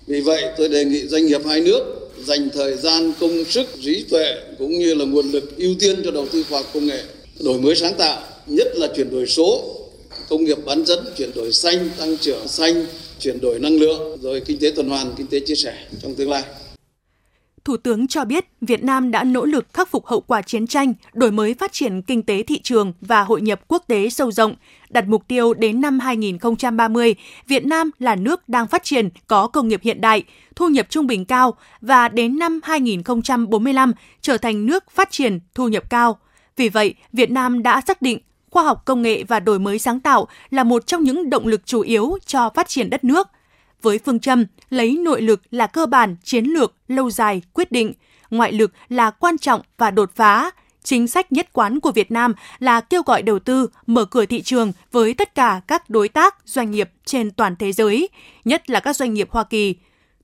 Vì vậy, tôi đề nghị doanh nghiệp hai nước dành thời gian, công sức, trí tuệ cũng như là nguồn lực ưu tiên cho đầu tư khoa học công nghệ, đổi mới sáng tạo, nhất là chuyển đổi số, công nghiệp bán dẫn, chuyển đổi xanh, tăng trưởng xanh, chuyển đổi năng lượng, rồi kinh tế tuần hoàn, kinh tế chia sẻ trong tương lai. Thủ tướng cho biết Việt Nam đã nỗ lực khắc phục hậu quả chiến tranh, đổi mới phát triển kinh tế thị trường và hội nhập quốc tế sâu rộng, đặt mục tiêu đến năm 2030, Việt Nam là nước đang phát triển, có công nghiệp hiện đại, thu nhập trung bình cao và đến năm 2045 trở thành nước phát triển, thu nhập cao. Vì vậy, Việt Nam đã xác định khoa học công nghệ và đổi mới sáng tạo là một trong những động lực chủ yếu cho phát triển đất nước – với phương châm lấy nội lực là cơ bản, chiến lược, lâu dài, quyết định, ngoại lực là quan trọng và đột phá. Chính sách nhất quán của Việt Nam là kêu gọi đầu tư, mở cửa thị trường với tất cả các đối tác, doanh nghiệp trên toàn thế giới, nhất là các doanh nghiệp Hoa Kỳ.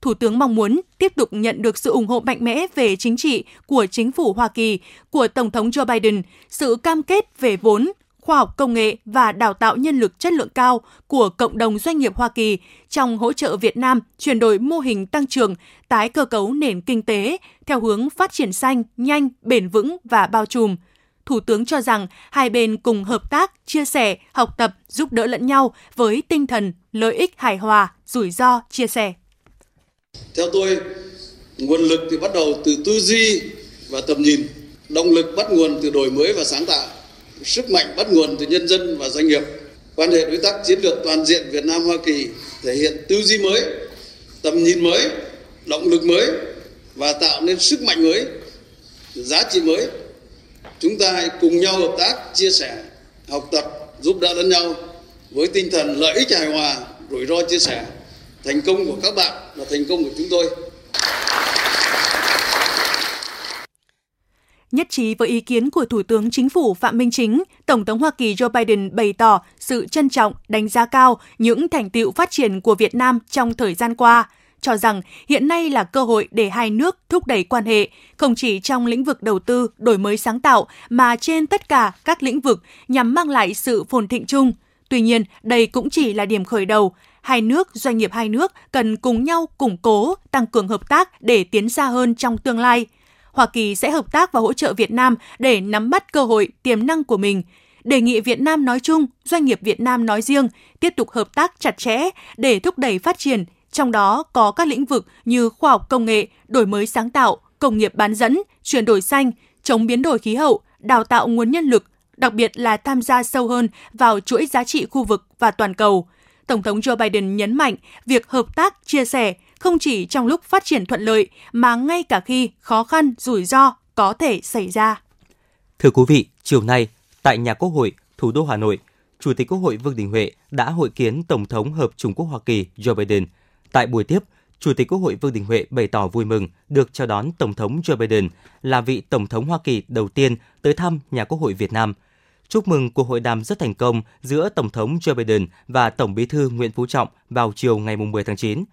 Thủ tướng mong muốn tiếp tục nhận được sự ủng hộ mạnh mẽ về chính trị của chính phủ Hoa Kỳ, của Tổng thống Joe Biden, sự cam kết về vốn, khoa học công nghệ và đào tạo nhân lực chất lượng cao của cộng đồng doanh nghiệp Hoa Kỳ trong hỗ trợ Việt Nam chuyển đổi mô hình tăng trưởng, tái cơ cấu nền kinh tế theo hướng phát triển xanh, nhanh, bền vững và bao trùm. Thủ tướng cho rằng hai bên cùng hợp tác, chia sẻ, học tập, giúp đỡ lẫn nhau với tinh thần lợi ích hài hòa, rủi ro chia sẻ. Theo tôi, nguồn lực thì bắt đầu từ tư duy và tầm nhìn, động lực bắt nguồn từ đổi mới và sáng tạo sức mạnh bắt nguồn từ nhân dân và doanh nghiệp. Quan hệ đối tác chiến lược toàn diện Việt Nam Hoa Kỳ thể hiện tư duy mới, tầm nhìn mới, động lực mới và tạo nên sức mạnh mới, giá trị mới. Chúng ta hãy cùng nhau hợp tác, chia sẻ, học tập, giúp đỡ lẫn nhau với tinh thần lợi ích hài hòa, rủi ro chia sẻ. Thành công của các bạn là thành công của chúng tôi. Nhất trí với ý kiến của Thủ tướng Chính phủ Phạm Minh Chính, Tổng thống Hoa Kỳ Joe Biden bày tỏ sự trân trọng, đánh giá cao những thành tựu phát triển của Việt Nam trong thời gian qua, cho rằng hiện nay là cơ hội để hai nước thúc đẩy quan hệ, không chỉ trong lĩnh vực đầu tư, đổi mới sáng tạo, mà trên tất cả các lĩnh vực nhằm mang lại sự phồn thịnh chung. Tuy nhiên, đây cũng chỉ là điểm khởi đầu. Hai nước, doanh nghiệp hai nước cần cùng nhau củng cố, tăng cường hợp tác để tiến xa hơn trong tương lai – Hoa Kỳ sẽ hợp tác và hỗ trợ Việt Nam để nắm bắt cơ hội, tiềm năng của mình. Đề nghị Việt Nam nói chung, doanh nghiệp Việt Nam nói riêng tiếp tục hợp tác chặt chẽ để thúc đẩy phát triển, trong đó có các lĩnh vực như khoa học công nghệ, đổi mới sáng tạo, công nghiệp bán dẫn, chuyển đổi xanh, chống biến đổi khí hậu, đào tạo nguồn nhân lực, đặc biệt là tham gia sâu hơn vào chuỗi giá trị khu vực và toàn cầu. Tổng thống Joe Biden nhấn mạnh việc hợp tác, chia sẻ không chỉ trong lúc phát triển thuận lợi mà ngay cả khi khó khăn, rủi ro có thể xảy ra. Thưa quý vị, chiều nay tại nhà Quốc hội, thủ đô Hà Nội, Chủ tịch Quốc hội Vương Đình Huệ đã hội kiến Tổng thống Hợp Trung Quốc Hoa Kỳ Joe Biden. Tại buổi tiếp, Chủ tịch Quốc hội Vương Đình Huệ bày tỏ vui mừng được chào đón Tổng thống Joe Biden là vị Tổng thống Hoa Kỳ đầu tiên tới thăm nhà Quốc hội Việt Nam. Chúc mừng cuộc hội đàm rất thành công giữa Tổng thống Joe Biden và Tổng bí thư Nguyễn Phú Trọng vào chiều ngày 10 tháng 9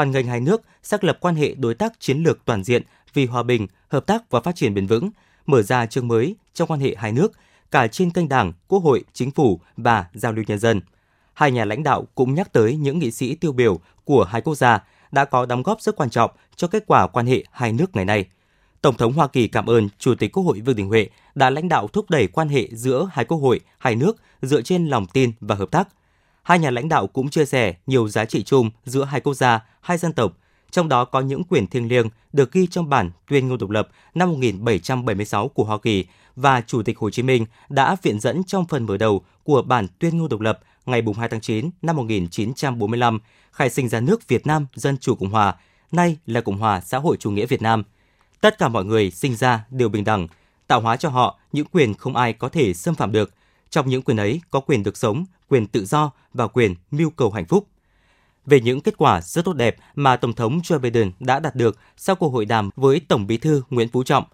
hoàn ngành hai nước xác lập quan hệ đối tác chiến lược toàn diện vì hòa bình, hợp tác và phát triển bền vững, mở ra chương mới trong quan hệ hai nước, cả trên kênh Đảng, Quốc hội, Chính phủ và giao lưu nhân dân. Hai nhà lãnh đạo cũng nhắc tới những nghị sĩ tiêu biểu của hai quốc gia đã có đóng góp rất quan trọng cho kết quả quan hệ hai nước ngày nay. Tổng thống Hoa Kỳ cảm ơn Chủ tịch Quốc hội Vương Đình Huệ đã lãnh đạo thúc đẩy quan hệ giữa hai quốc hội, hai nước dựa trên lòng tin và hợp tác, Hai nhà lãnh đạo cũng chia sẻ nhiều giá trị chung giữa hai quốc gia, hai dân tộc, trong đó có những quyền thiêng liêng được ghi trong bản tuyên ngôn độc lập năm 1776 của Hoa Kỳ và Chủ tịch Hồ Chí Minh đã viện dẫn trong phần mở đầu của bản tuyên ngôn độc lập ngày 2 tháng 9 năm 1945, khai sinh ra nước Việt Nam Dân Chủ Cộng Hòa, nay là Cộng hòa xã hội chủ nghĩa Việt Nam. Tất cả mọi người sinh ra đều bình đẳng, tạo hóa cho họ những quyền không ai có thể xâm phạm được. Trong những quyền ấy có quyền được sống, quyền tự do và quyền mưu cầu hạnh phúc. Về những kết quả rất tốt đẹp mà Tổng thống Joe Biden đã đạt được sau cuộc hội đàm với Tổng bí thư Nguyễn Phú Trọng,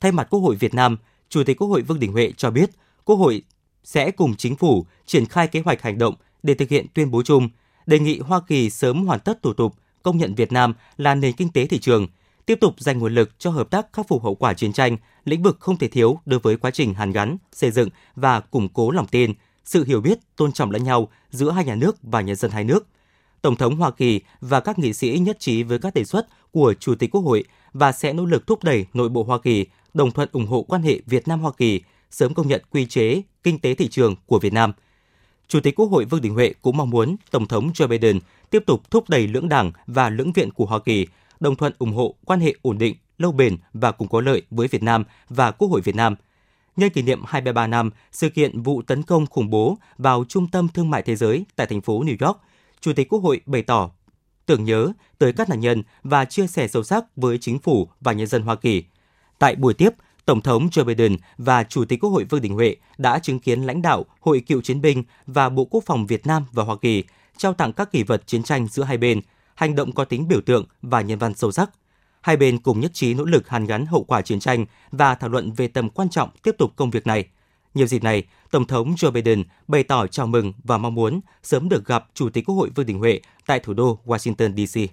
thay mặt Quốc hội Việt Nam, Chủ tịch Quốc hội Vương Đình Huệ cho biết Quốc hội sẽ cùng chính phủ triển khai kế hoạch hành động để thực hiện tuyên bố chung, đề nghị Hoa Kỳ sớm hoàn tất thủ tục công nhận Việt Nam là nền kinh tế thị trường, tiếp tục dành nguồn lực cho hợp tác khắc phục hậu quả chiến tranh, lĩnh vực không thể thiếu đối với quá trình hàn gắn, xây dựng và củng cố lòng tin, sự hiểu biết, tôn trọng lẫn nhau giữa hai nhà nước và nhân dân hai nước. Tổng thống Hoa Kỳ và các nghị sĩ nhất trí với các đề xuất của Chủ tịch Quốc hội và sẽ nỗ lực thúc đẩy nội bộ Hoa Kỳ đồng thuận ủng hộ quan hệ Việt Nam Hoa Kỳ sớm công nhận quy chế kinh tế thị trường của Việt Nam. Chủ tịch Quốc hội Vương Đình Huệ cũng mong muốn Tổng thống Joe Biden tiếp tục thúc đẩy lưỡng đảng và lưỡng viện của Hoa Kỳ đồng thuận ủng hộ quan hệ ổn định, lâu bền và cùng có lợi với Việt Nam và Quốc hội Việt Nam – nhân kỷ niệm 23 năm sự kiện vụ tấn công khủng bố vào trung tâm thương mại thế giới tại thành phố New York, Chủ tịch Quốc hội bày tỏ tưởng nhớ tới các nạn nhân và chia sẻ sâu sắc với chính phủ và nhân dân Hoa Kỳ. Tại buổi tiếp, Tổng thống Joe Biden và Chủ tịch Quốc hội Vương Đình Huệ đã chứng kiến lãnh đạo Hội cựu chiến binh và Bộ Quốc phòng Việt Nam và Hoa Kỳ trao tặng các kỷ vật chiến tranh giữa hai bên, hành động có tính biểu tượng và nhân văn sâu sắc – Hai bên cùng nhất trí nỗ lực hàn gắn hậu quả chiến tranh và thảo luận về tầm quan trọng tiếp tục công việc này. Nhiều dịp này, Tổng thống Joe Biden bày tỏ chào mừng và mong muốn sớm được gặp Chủ tịch Quốc hội Vương Đình Huệ tại thủ đô Washington, D.C.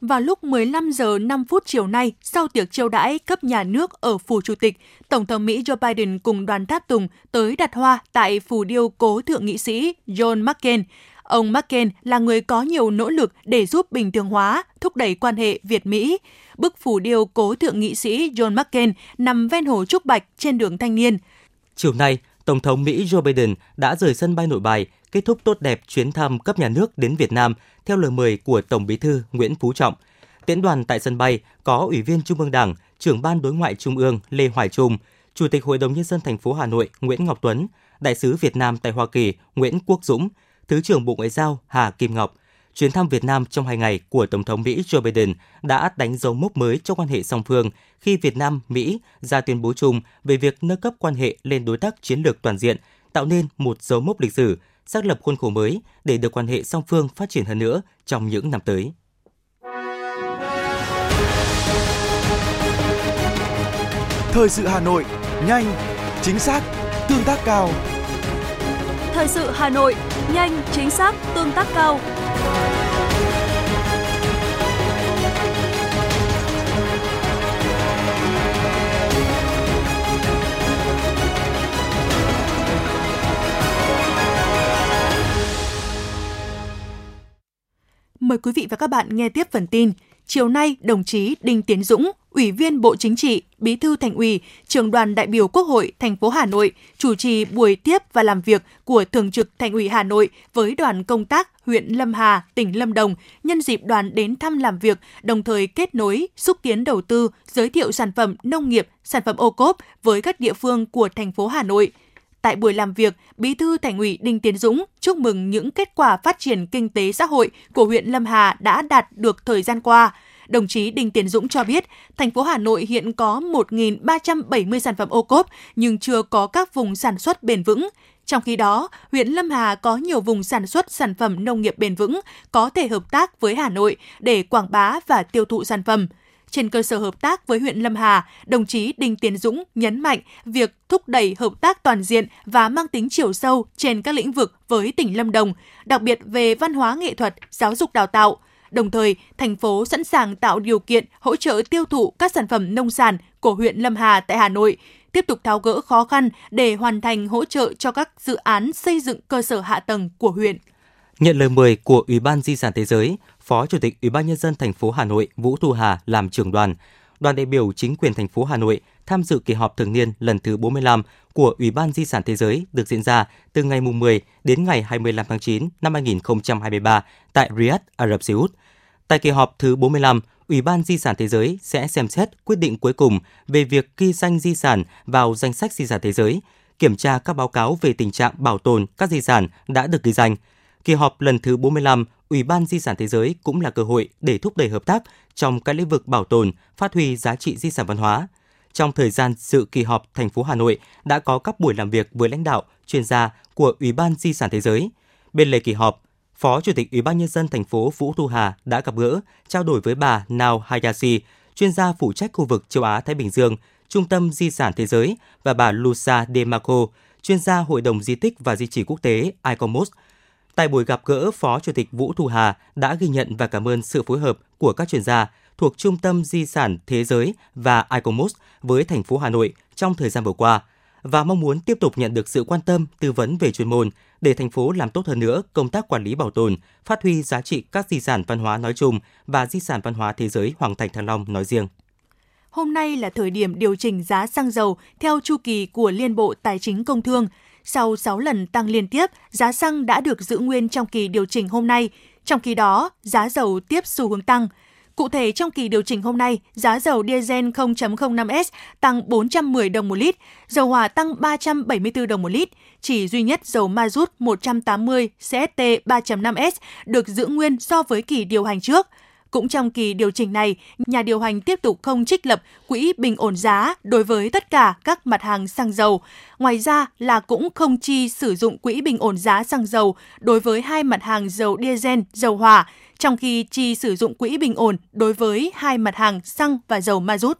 Vào lúc 15 giờ 5 phút chiều nay, sau tiệc chiêu đãi cấp nhà nước ở phủ chủ tịch, Tổng thống Mỹ Joe Biden cùng đoàn tháp tùng tới đặt hoa tại phủ điêu cố thượng nghị sĩ John McCain. Ông McCain là người có nhiều nỗ lực để giúp bình thường hóa, thúc đẩy quan hệ Việt-Mỹ. Bức phủ điêu cố thượng nghị sĩ John McCain nằm ven hồ Trúc Bạch trên đường Thanh Niên. Chiều nay, Tổng thống Mỹ Joe Biden đã rời sân bay nội bài, kết thúc tốt đẹp chuyến thăm cấp nhà nước đến Việt Nam theo lời mời của Tổng bí thư Nguyễn Phú Trọng. Tiễn đoàn tại sân bay có Ủy viên Trung ương Đảng, trưởng ban đối ngoại Trung ương Lê Hoài Trung, Chủ tịch Hội đồng Nhân dân thành phố Hà Nội Nguyễn Ngọc Tuấn, Đại sứ Việt Nam tại Hoa Kỳ Nguyễn Quốc Dũng, Thứ trưởng Bộ Ngoại giao Hà Kim Ngọc. Chuyến thăm Việt Nam trong hai ngày của Tổng thống Mỹ Joe Biden đã đánh dấu mốc mới trong quan hệ song phương khi Việt Nam, Mỹ ra tuyên bố chung về việc nâng cấp quan hệ lên đối tác chiến lược toàn diện, tạo nên một dấu mốc lịch sử, xác lập khuôn khổ mới để được quan hệ song phương phát triển hơn nữa trong những năm tới. Thời sự Hà Nội, nhanh, chính xác, tương tác cao. Thời sự Hà Nội, nhanh, chính xác, tương tác cao. Mời quý vị và các bạn nghe tiếp phần tin. Chiều nay, đồng chí Đinh Tiến Dũng, Ủy viên Bộ Chính trị, Bí thư Thành ủy, trường đoàn đại biểu Quốc hội thành phố Hà Nội chủ trì buổi tiếp và làm việc của Thường trực Thành ủy Hà Nội với đoàn công tác huyện Lâm Hà, tỉnh Lâm Đồng nhân dịp đoàn đến thăm làm việc, đồng thời kết nối, xúc tiến đầu tư, giới thiệu sản phẩm nông nghiệp, sản phẩm ô cốp với các địa phương của thành phố Hà Nội. Tại buổi làm việc, Bí thư Thành ủy Đinh Tiến Dũng chúc mừng những kết quả phát triển kinh tế xã hội của huyện Lâm Hà đã đạt được thời gian qua. Đồng chí Đinh Tiến Dũng cho biết, thành phố Hà Nội hiện có 1.370 sản phẩm ô cốp nhưng chưa có các vùng sản xuất bền vững. Trong khi đó, huyện Lâm Hà có nhiều vùng sản xuất sản phẩm nông nghiệp bền vững, có thể hợp tác với Hà Nội để quảng bá và tiêu thụ sản phẩm. Trên cơ sở hợp tác với huyện Lâm Hà, đồng chí Đinh Tiến Dũng nhấn mạnh việc thúc đẩy hợp tác toàn diện và mang tính chiều sâu trên các lĩnh vực với tỉnh Lâm Đồng, đặc biệt về văn hóa nghệ thuật, giáo dục đào tạo. Đồng thời, thành phố sẵn sàng tạo điều kiện hỗ trợ tiêu thụ các sản phẩm nông sản của huyện Lâm Hà tại Hà Nội, tiếp tục tháo gỡ khó khăn để hoàn thành hỗ trợ cho các dự án xây dựng cơ sở hạ tầng của huyện. Nhận lời mời của Ủy ban Di sản Thế giới, Phó Chủ tịch Ủy ban nhân dân thành phố Hà Nội Vũ Thu Hà làm trưởng đoàn, đoàn đại biểu chính quyền thành phố Hà Nội tham dự kỳ họp thường niên lần thứ 45 của Ủy ban Di sản Thế giới được diễn ra từ ngày 10 đến ngày 25 tháng 9 năm 2023 tại Riyadh, Ả Rập Xê Út. Tại kỳ họp thứ 45, Ủy ban Di sản Thế giới sẽ xem xét quyết định cuối cùng về việc ghi danh di sản vào danh sách di sản thế giới, kiểm tra các báo cáo về tình trạng bảo tồn các di sản đã được ghi danh. Kỳ họp lần thứ 45, Ủy ban Di sản Thế giới cũng là cơ hội để thúc đẩy hợp tác trong các lĩnh vực bảo tồn, phát huy giá trị di sản văn hóa. Trong thời gian dự kỳ họp, thành phố Hà Nội đã có các buổi làm việc với lãnh đạo, chuyên gia của Ủy ban Di sản Thế giới. Bên lề kỳ họp, Phó Chủ tịch Ủy ban nhân dân thành phố Vũ Thu Hà đã gặp gỡ, trao đổi với bà Nao Hayashi, chuyên gia phụ trách khu vực châu Á Thái Bình Dương, Trung tâm Di sản Thế giới và bà Lusa Demarco, chuyên gia Hội đồng Di tích và Di chỉ Quốc tế ICOMOS. Tại buổi gặp gỡ, Phó Chủ tịch Vũ Thu Hà đã ghi nhận và cảm ơn sự phối hợp của các chuyên gia thuộc Trung tâm Di sản Thế giới và ICOMOS với thành phố Hà Nội trong thời gian vừa qua và mong muốn tiếp tục nhận được sự quan tâm, tư vấn về chuyên môn để thành phố làm tốt hơn nữa công tác quản lý bảo tồn, phát huy giá trị các di sản văn hóa nói chung và di sản văn hóa thế giới Hoàng Thành Thăng Long nói riêng. Hôm nay là thời điểm điều chỉnh giá xăng dầu theo chu kỳ của Liên Bộ Tài chính Công Thương. Sau 6 lần tăng liên tiếp, giá xăng đã được giữ nguyên trong kỳ điều chỉnh hôm nay. Trong khi đó, giá dầu tiếp xu hướng tăng. Cụ thể, trong kỳ điều chỉnh hôm nay, giá dầu diesel 0.05S tăng 410 đồng một lít, dầu hỏa tăng 374 đồng một lít. Chỉ duy nhất dầu ma rút 180 CST 3.5S được giữ nguyên so với kỳ điều hành trước. Cũng trong kỳ điều chỉnh này, nhà điều hành tiếp tục không trích lập quỹ bình ổn giá đối với tất cả các mặt hàng xăng dầu. Ngoài ra là cũng không chi sử dụng quỹ bình ổn giá xăng dầu đối với hai mặt hàng dầu diesel, dầu hỏa, trong khi chi sử dụng quỹ bình ổn đối với hai mặt hàng xăng và dầu ma rút.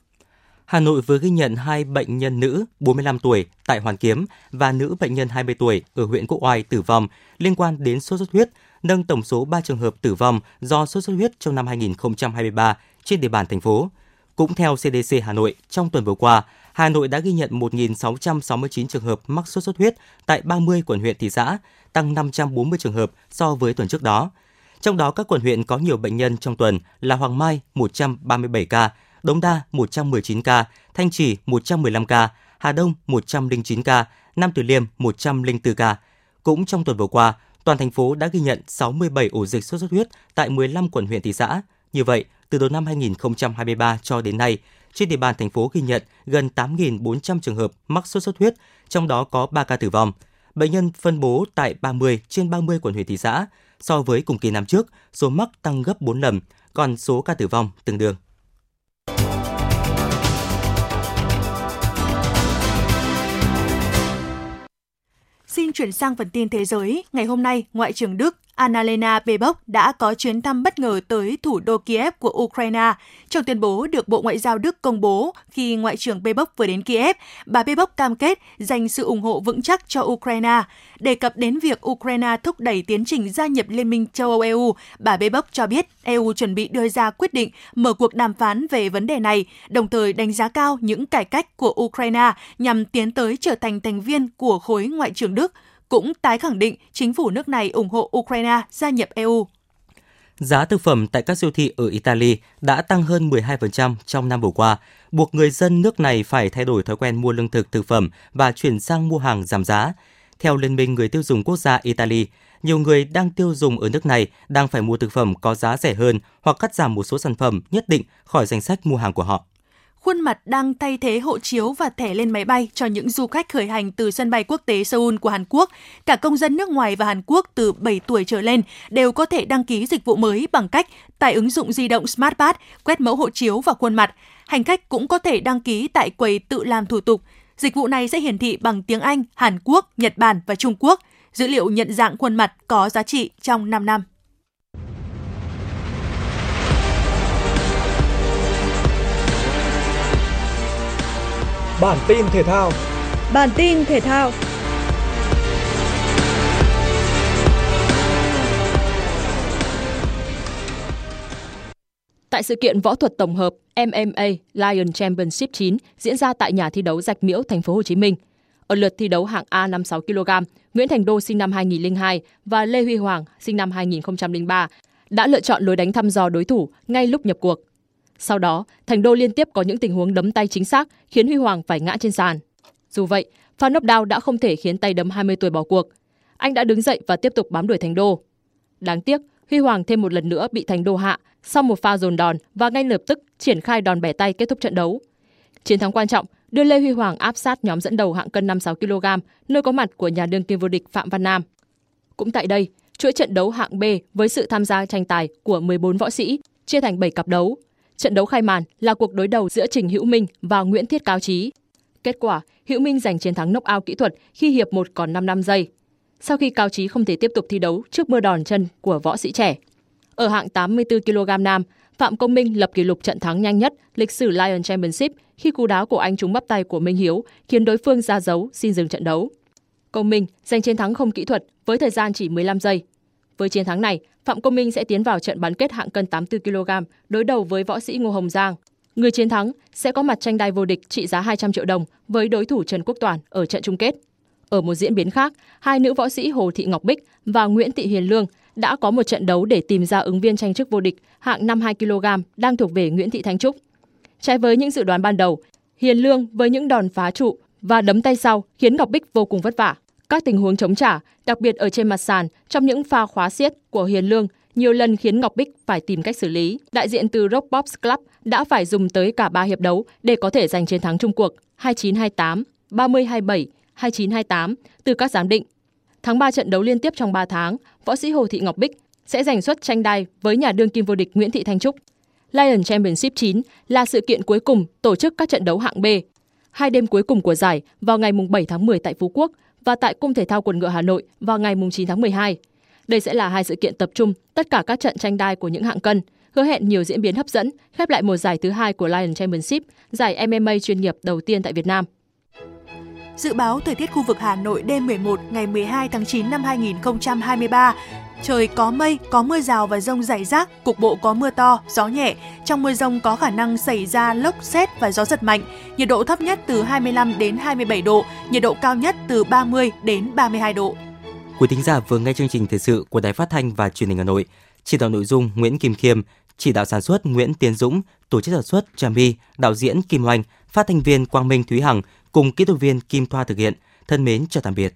Hà Nội vừa ghi nhận hai bệnh nhân nữ 45 tuổi tại Hoàn Kiếm và nữ bệnh nhân 20 tuổi ở huyện Quốc Oai tử vong liên quan đến sốt xuất huyết nâng tổng số 3 trường hợp tử vong do sốt xuất huyết trong năm 2023 trên địa bàn thành phố. Cũng theo CDC Hà Nội, trong tuần vừa qua, Hà Nội đã ghi nhận 1.669 trường hợp mắc sốt xuất huyết tại 30 quận huyện thị xã, tăng 540 trường hợp so với tuần trước đó. Trong đó các quận huyện có nhiều bệnh nhân trong tuần là Hoàng Mai 137 ca, Đống Đa 119 ca, Thanh Trì 115 ca, Hà Đông 109 ca, Nam Từ Liêm 104 ca. Cũng trong tuần vừa qua, toàn thành phố đã ghi nhận 67 ổ dịch sốt xuất huyết tại 15 quận huyện thị xã. Như vậy, từ đầu năm 2023 cho đến nay, trên địa bàn thành phố ghi nhận gần 8.400 trường hợp mắc sốt xuất huyết, trong đó có 3 ca tử vong. Bệnh nhân phân bố tại 30 trên 30 quận huyện thị xã. So với cùng kỳ năm trước, số mắc tăng gấp 4 lần, còn số ca tử vong tương đương. Xin chuyển sang phần tin thế giới. Ngày hôm nay, Ngoại trưởng Đức Annalena Baerbock đã có chuyến thăm bất ngờ tới thủ đô Kiev của Ukraine. Trong tuyên bố được Bộ Ngoại giao Đức công bố khi Ngoại trưởng Baerbock vừa đến Kiev, bà Baerbock cam kết dành sự ủng hộ vững chắc cho Ukraine. Đề cập đến việc Ukraine thúc đẩy tiến trình gia nhập Liên minh châu Âu EU, bà Baerbock cho biết EU chuẩn bị đưa ra quyết định mở cuộc đàm phán về vấn đề này, đồng thời đánh giá cao những cải cách của Ukraine nhằm tiến tới trở thành thành viên của khối Ngoại trưởng Đức – cũng tái khẳng định chính phủ nước này ủng hộ Ukraine gia nhập EU. Giá thực phẩm tại các siêu thị ở Italy đã tăng hơn 12% trong năm vừa qua, buộc người dân nước này phải thay đổi thói quen mua lương thực thực phẩm và chuyển sang mua hàng giảm giá. Theo Liên minh Người tiêu dùng quốc gia Italy, nhiều người đang tiêu dùng ở nước này đang phải mua thực phẩm có giá rẻ hơn hoặc cắt giảm một số sản phẩm nhất định khỏi danh sách mua hàng của họ khuôn mặt đang thay thế hộ chiếu và thẻ lên máy bay cho những du khách khởi hành từ sân bay quốc tế Seoul của Hàn Quốc. Cả công dân nước ngoài và Hàn Quốc từ 7 tuổi trở lên đều có thể đăng ký dịch vụ mới bằng cách tải ứng dụng di động SmartPass, quét mẫu hộ chiếu và khuôn mặt. Hành khách cũng có thể đăng ký tại quầy tự làm thủ tục. Dịch vụ này sẽ hiển thị bằng tiếng Anh, Hàn Quốc, Nhật Bản và Trung Quốc. Dữ liệu nhận dạng khuôn mặt có giá trị trong 5 năm. Bản tin thể thao. Bản tin thể thao. Tại sự kiện võ thuật tổng hợp MMA Lion Championship 9 diễn ra tại nhà thi đấu Rạch Miễu, thành phố Hồ Chí Minh. Ở lượt thi đấu hạng A 56 kg, Nguyễn Thành Đô sinh năm 2002 và Lê Huy Hoàng sinh năm 2003 đã lựa chọn lối đánh thăm dò đối thủ ngay lúc nhập cuộc. Sau đó, Thành Đô liên tiếp có những tình huống đấm tay chính xác khiến Huy Hoàng phải ngã trên sàn. Dù vậy, pha knockdown đã không thể khiến tay đấm 20 tuổi bỏ cuộc. Anh đã đứng dậy và tiếp tục bám đuổi Thành Đô. Đáng tiếc, Huy Hoàng thêm một lần nữa bị Thành Đô hạ sau một pha dồn đòn và ngay lập tức triển khai đòn bẻ tay kết thúc trận đấu. Chiến thắng quan trọng đưa Lê Huy Hoàng áp sát nhóm dẫn đầu hạng cân 56 kg, nơi có mặt của nhà đương kim vô địch Phạm Văn Nam. Cũng tại đây, chuỗi trận đấu hạng B với sự tham gia tranh tài của 14 võ sĩ chia thành 7 cặp đấu Trận đấu khai màn là cuộc đối đầu giữa Trình Hữu Minh và Nguyễn Thiết Cao Trí. Kết quả, Hữu Minh giành chiến thắng knock-out kỹ thuật khi hiệp 1 còn 5 năm giây. Sau khi Cao Trí không thể tiếp tục thi đấu trước mưa đòn chân của võ sĩ trẻ. Ở hạng 84 kg nam, Phạm Công Minh lập kỷ lục trận thắng nhanh nhất lịch sử Lion Championship khi cú đá của anh trúng bắp tay của Minh Hiếu khiến đối phương ra dấu xin dừng trận đấu. Công Minh giành chiến thắng không kỹ thuật với thời gian chỉ 15 giây. Với chiến thắng này, Phạm Công Minh sẽ tiến vào trận bán kết hạng cân 84 kg đối đầu với võ sĩ Ngô Hồng Giang. Người chiến thắng sẽ có mặt tranh đai vô địch trị giá 200 triệu đồng với đối thủ Trần Quốc Toàn ở trận chung kết. Ở một diễn biến khác, hai nữ võ sĩ Hồ Thị Ngọc Bích và Nguyễn Thị Hiền Lương đã có một trận đấu để tìm ra ứng viên tranh chức vô địch hạng 52 kg đang thuộc về Nguyễn Thị Thanh Trúc. Trái với những dự đoán ban đầu, Hiền Lương với những đòn phá trụ và đấm tay sau khiến Ngọc Bích vô cùng vất vả. Các tình huống chống trả, đặc biệt ở trên mặt sàn trong những pha khóa xiết của Hiền Lương nhiều lần khiến Ngọc Bích phải tìm cách xử lý. Đại diện từ Rockbox Club đã phải dùng tới cả 3 hiệp đấu để có thể giành chiến thắng chung cuộc 29-28, 30-27, 29-28 từ các giám định. Thắng 3 trận đấu liên tiếp trong 3 tháng, võ sĩ Hồ Thị Ngọc Bích sẽ giành suất tranh đai với nhà đương kim vô địch Nguyễn Thị Thanh Trúc. Lion Championship 9 là sự kiện cuối cùng tổ chức các trận đấu hạng B. Hai đêm cuối cùng của giải vào ngày 7 tháng 10 tại Phú Quốc và tại Cung Thể thao Quần ngựa Hà Nội vào ngày 9 tháng 12. Đây sẽ là hai sự kiện tập trung tất cả các trận tranh đai của những hạng cân, hứa hẹn nhiều diễn biến hấp dẫn, khép lại một giải thứ hai của Lion Championship, giải MMA chuyên nghiệp đầu tiên tại Việt Nam. Dự báo thời tiết khu vực Hà Nội đêm 11 ngày 12 tháng 9 năm 2023 trời có mây, có mưa rào và rông rải rác, cục bộ có mưa to, gió nhẹ. Trong mưa rông có khả năng xảy ra lốc xét và gió giật mạnh. Nhiệt độ thấp nhất từ 25 đến 27 độ, nhiệt độ cao nhất từ 30 đến 32 độ. Quý thính giả vừa nghe chương trình thời sự của Đài Phát thanh và Truyền hình Hà Nội. Chỉ đạo nội dung Nguyễn Kim Khiêm, chỉ đạo sản xuất Nguyễn Tiến Dũng, tổ chức sản xuất Trà My, đạo diễn Kim Oanh, phát thanh viên Quang Minh Thúy Hằng cùng kỹ thuật viên Kim Thoa thực hiện. Thân mến chào tạm biệt.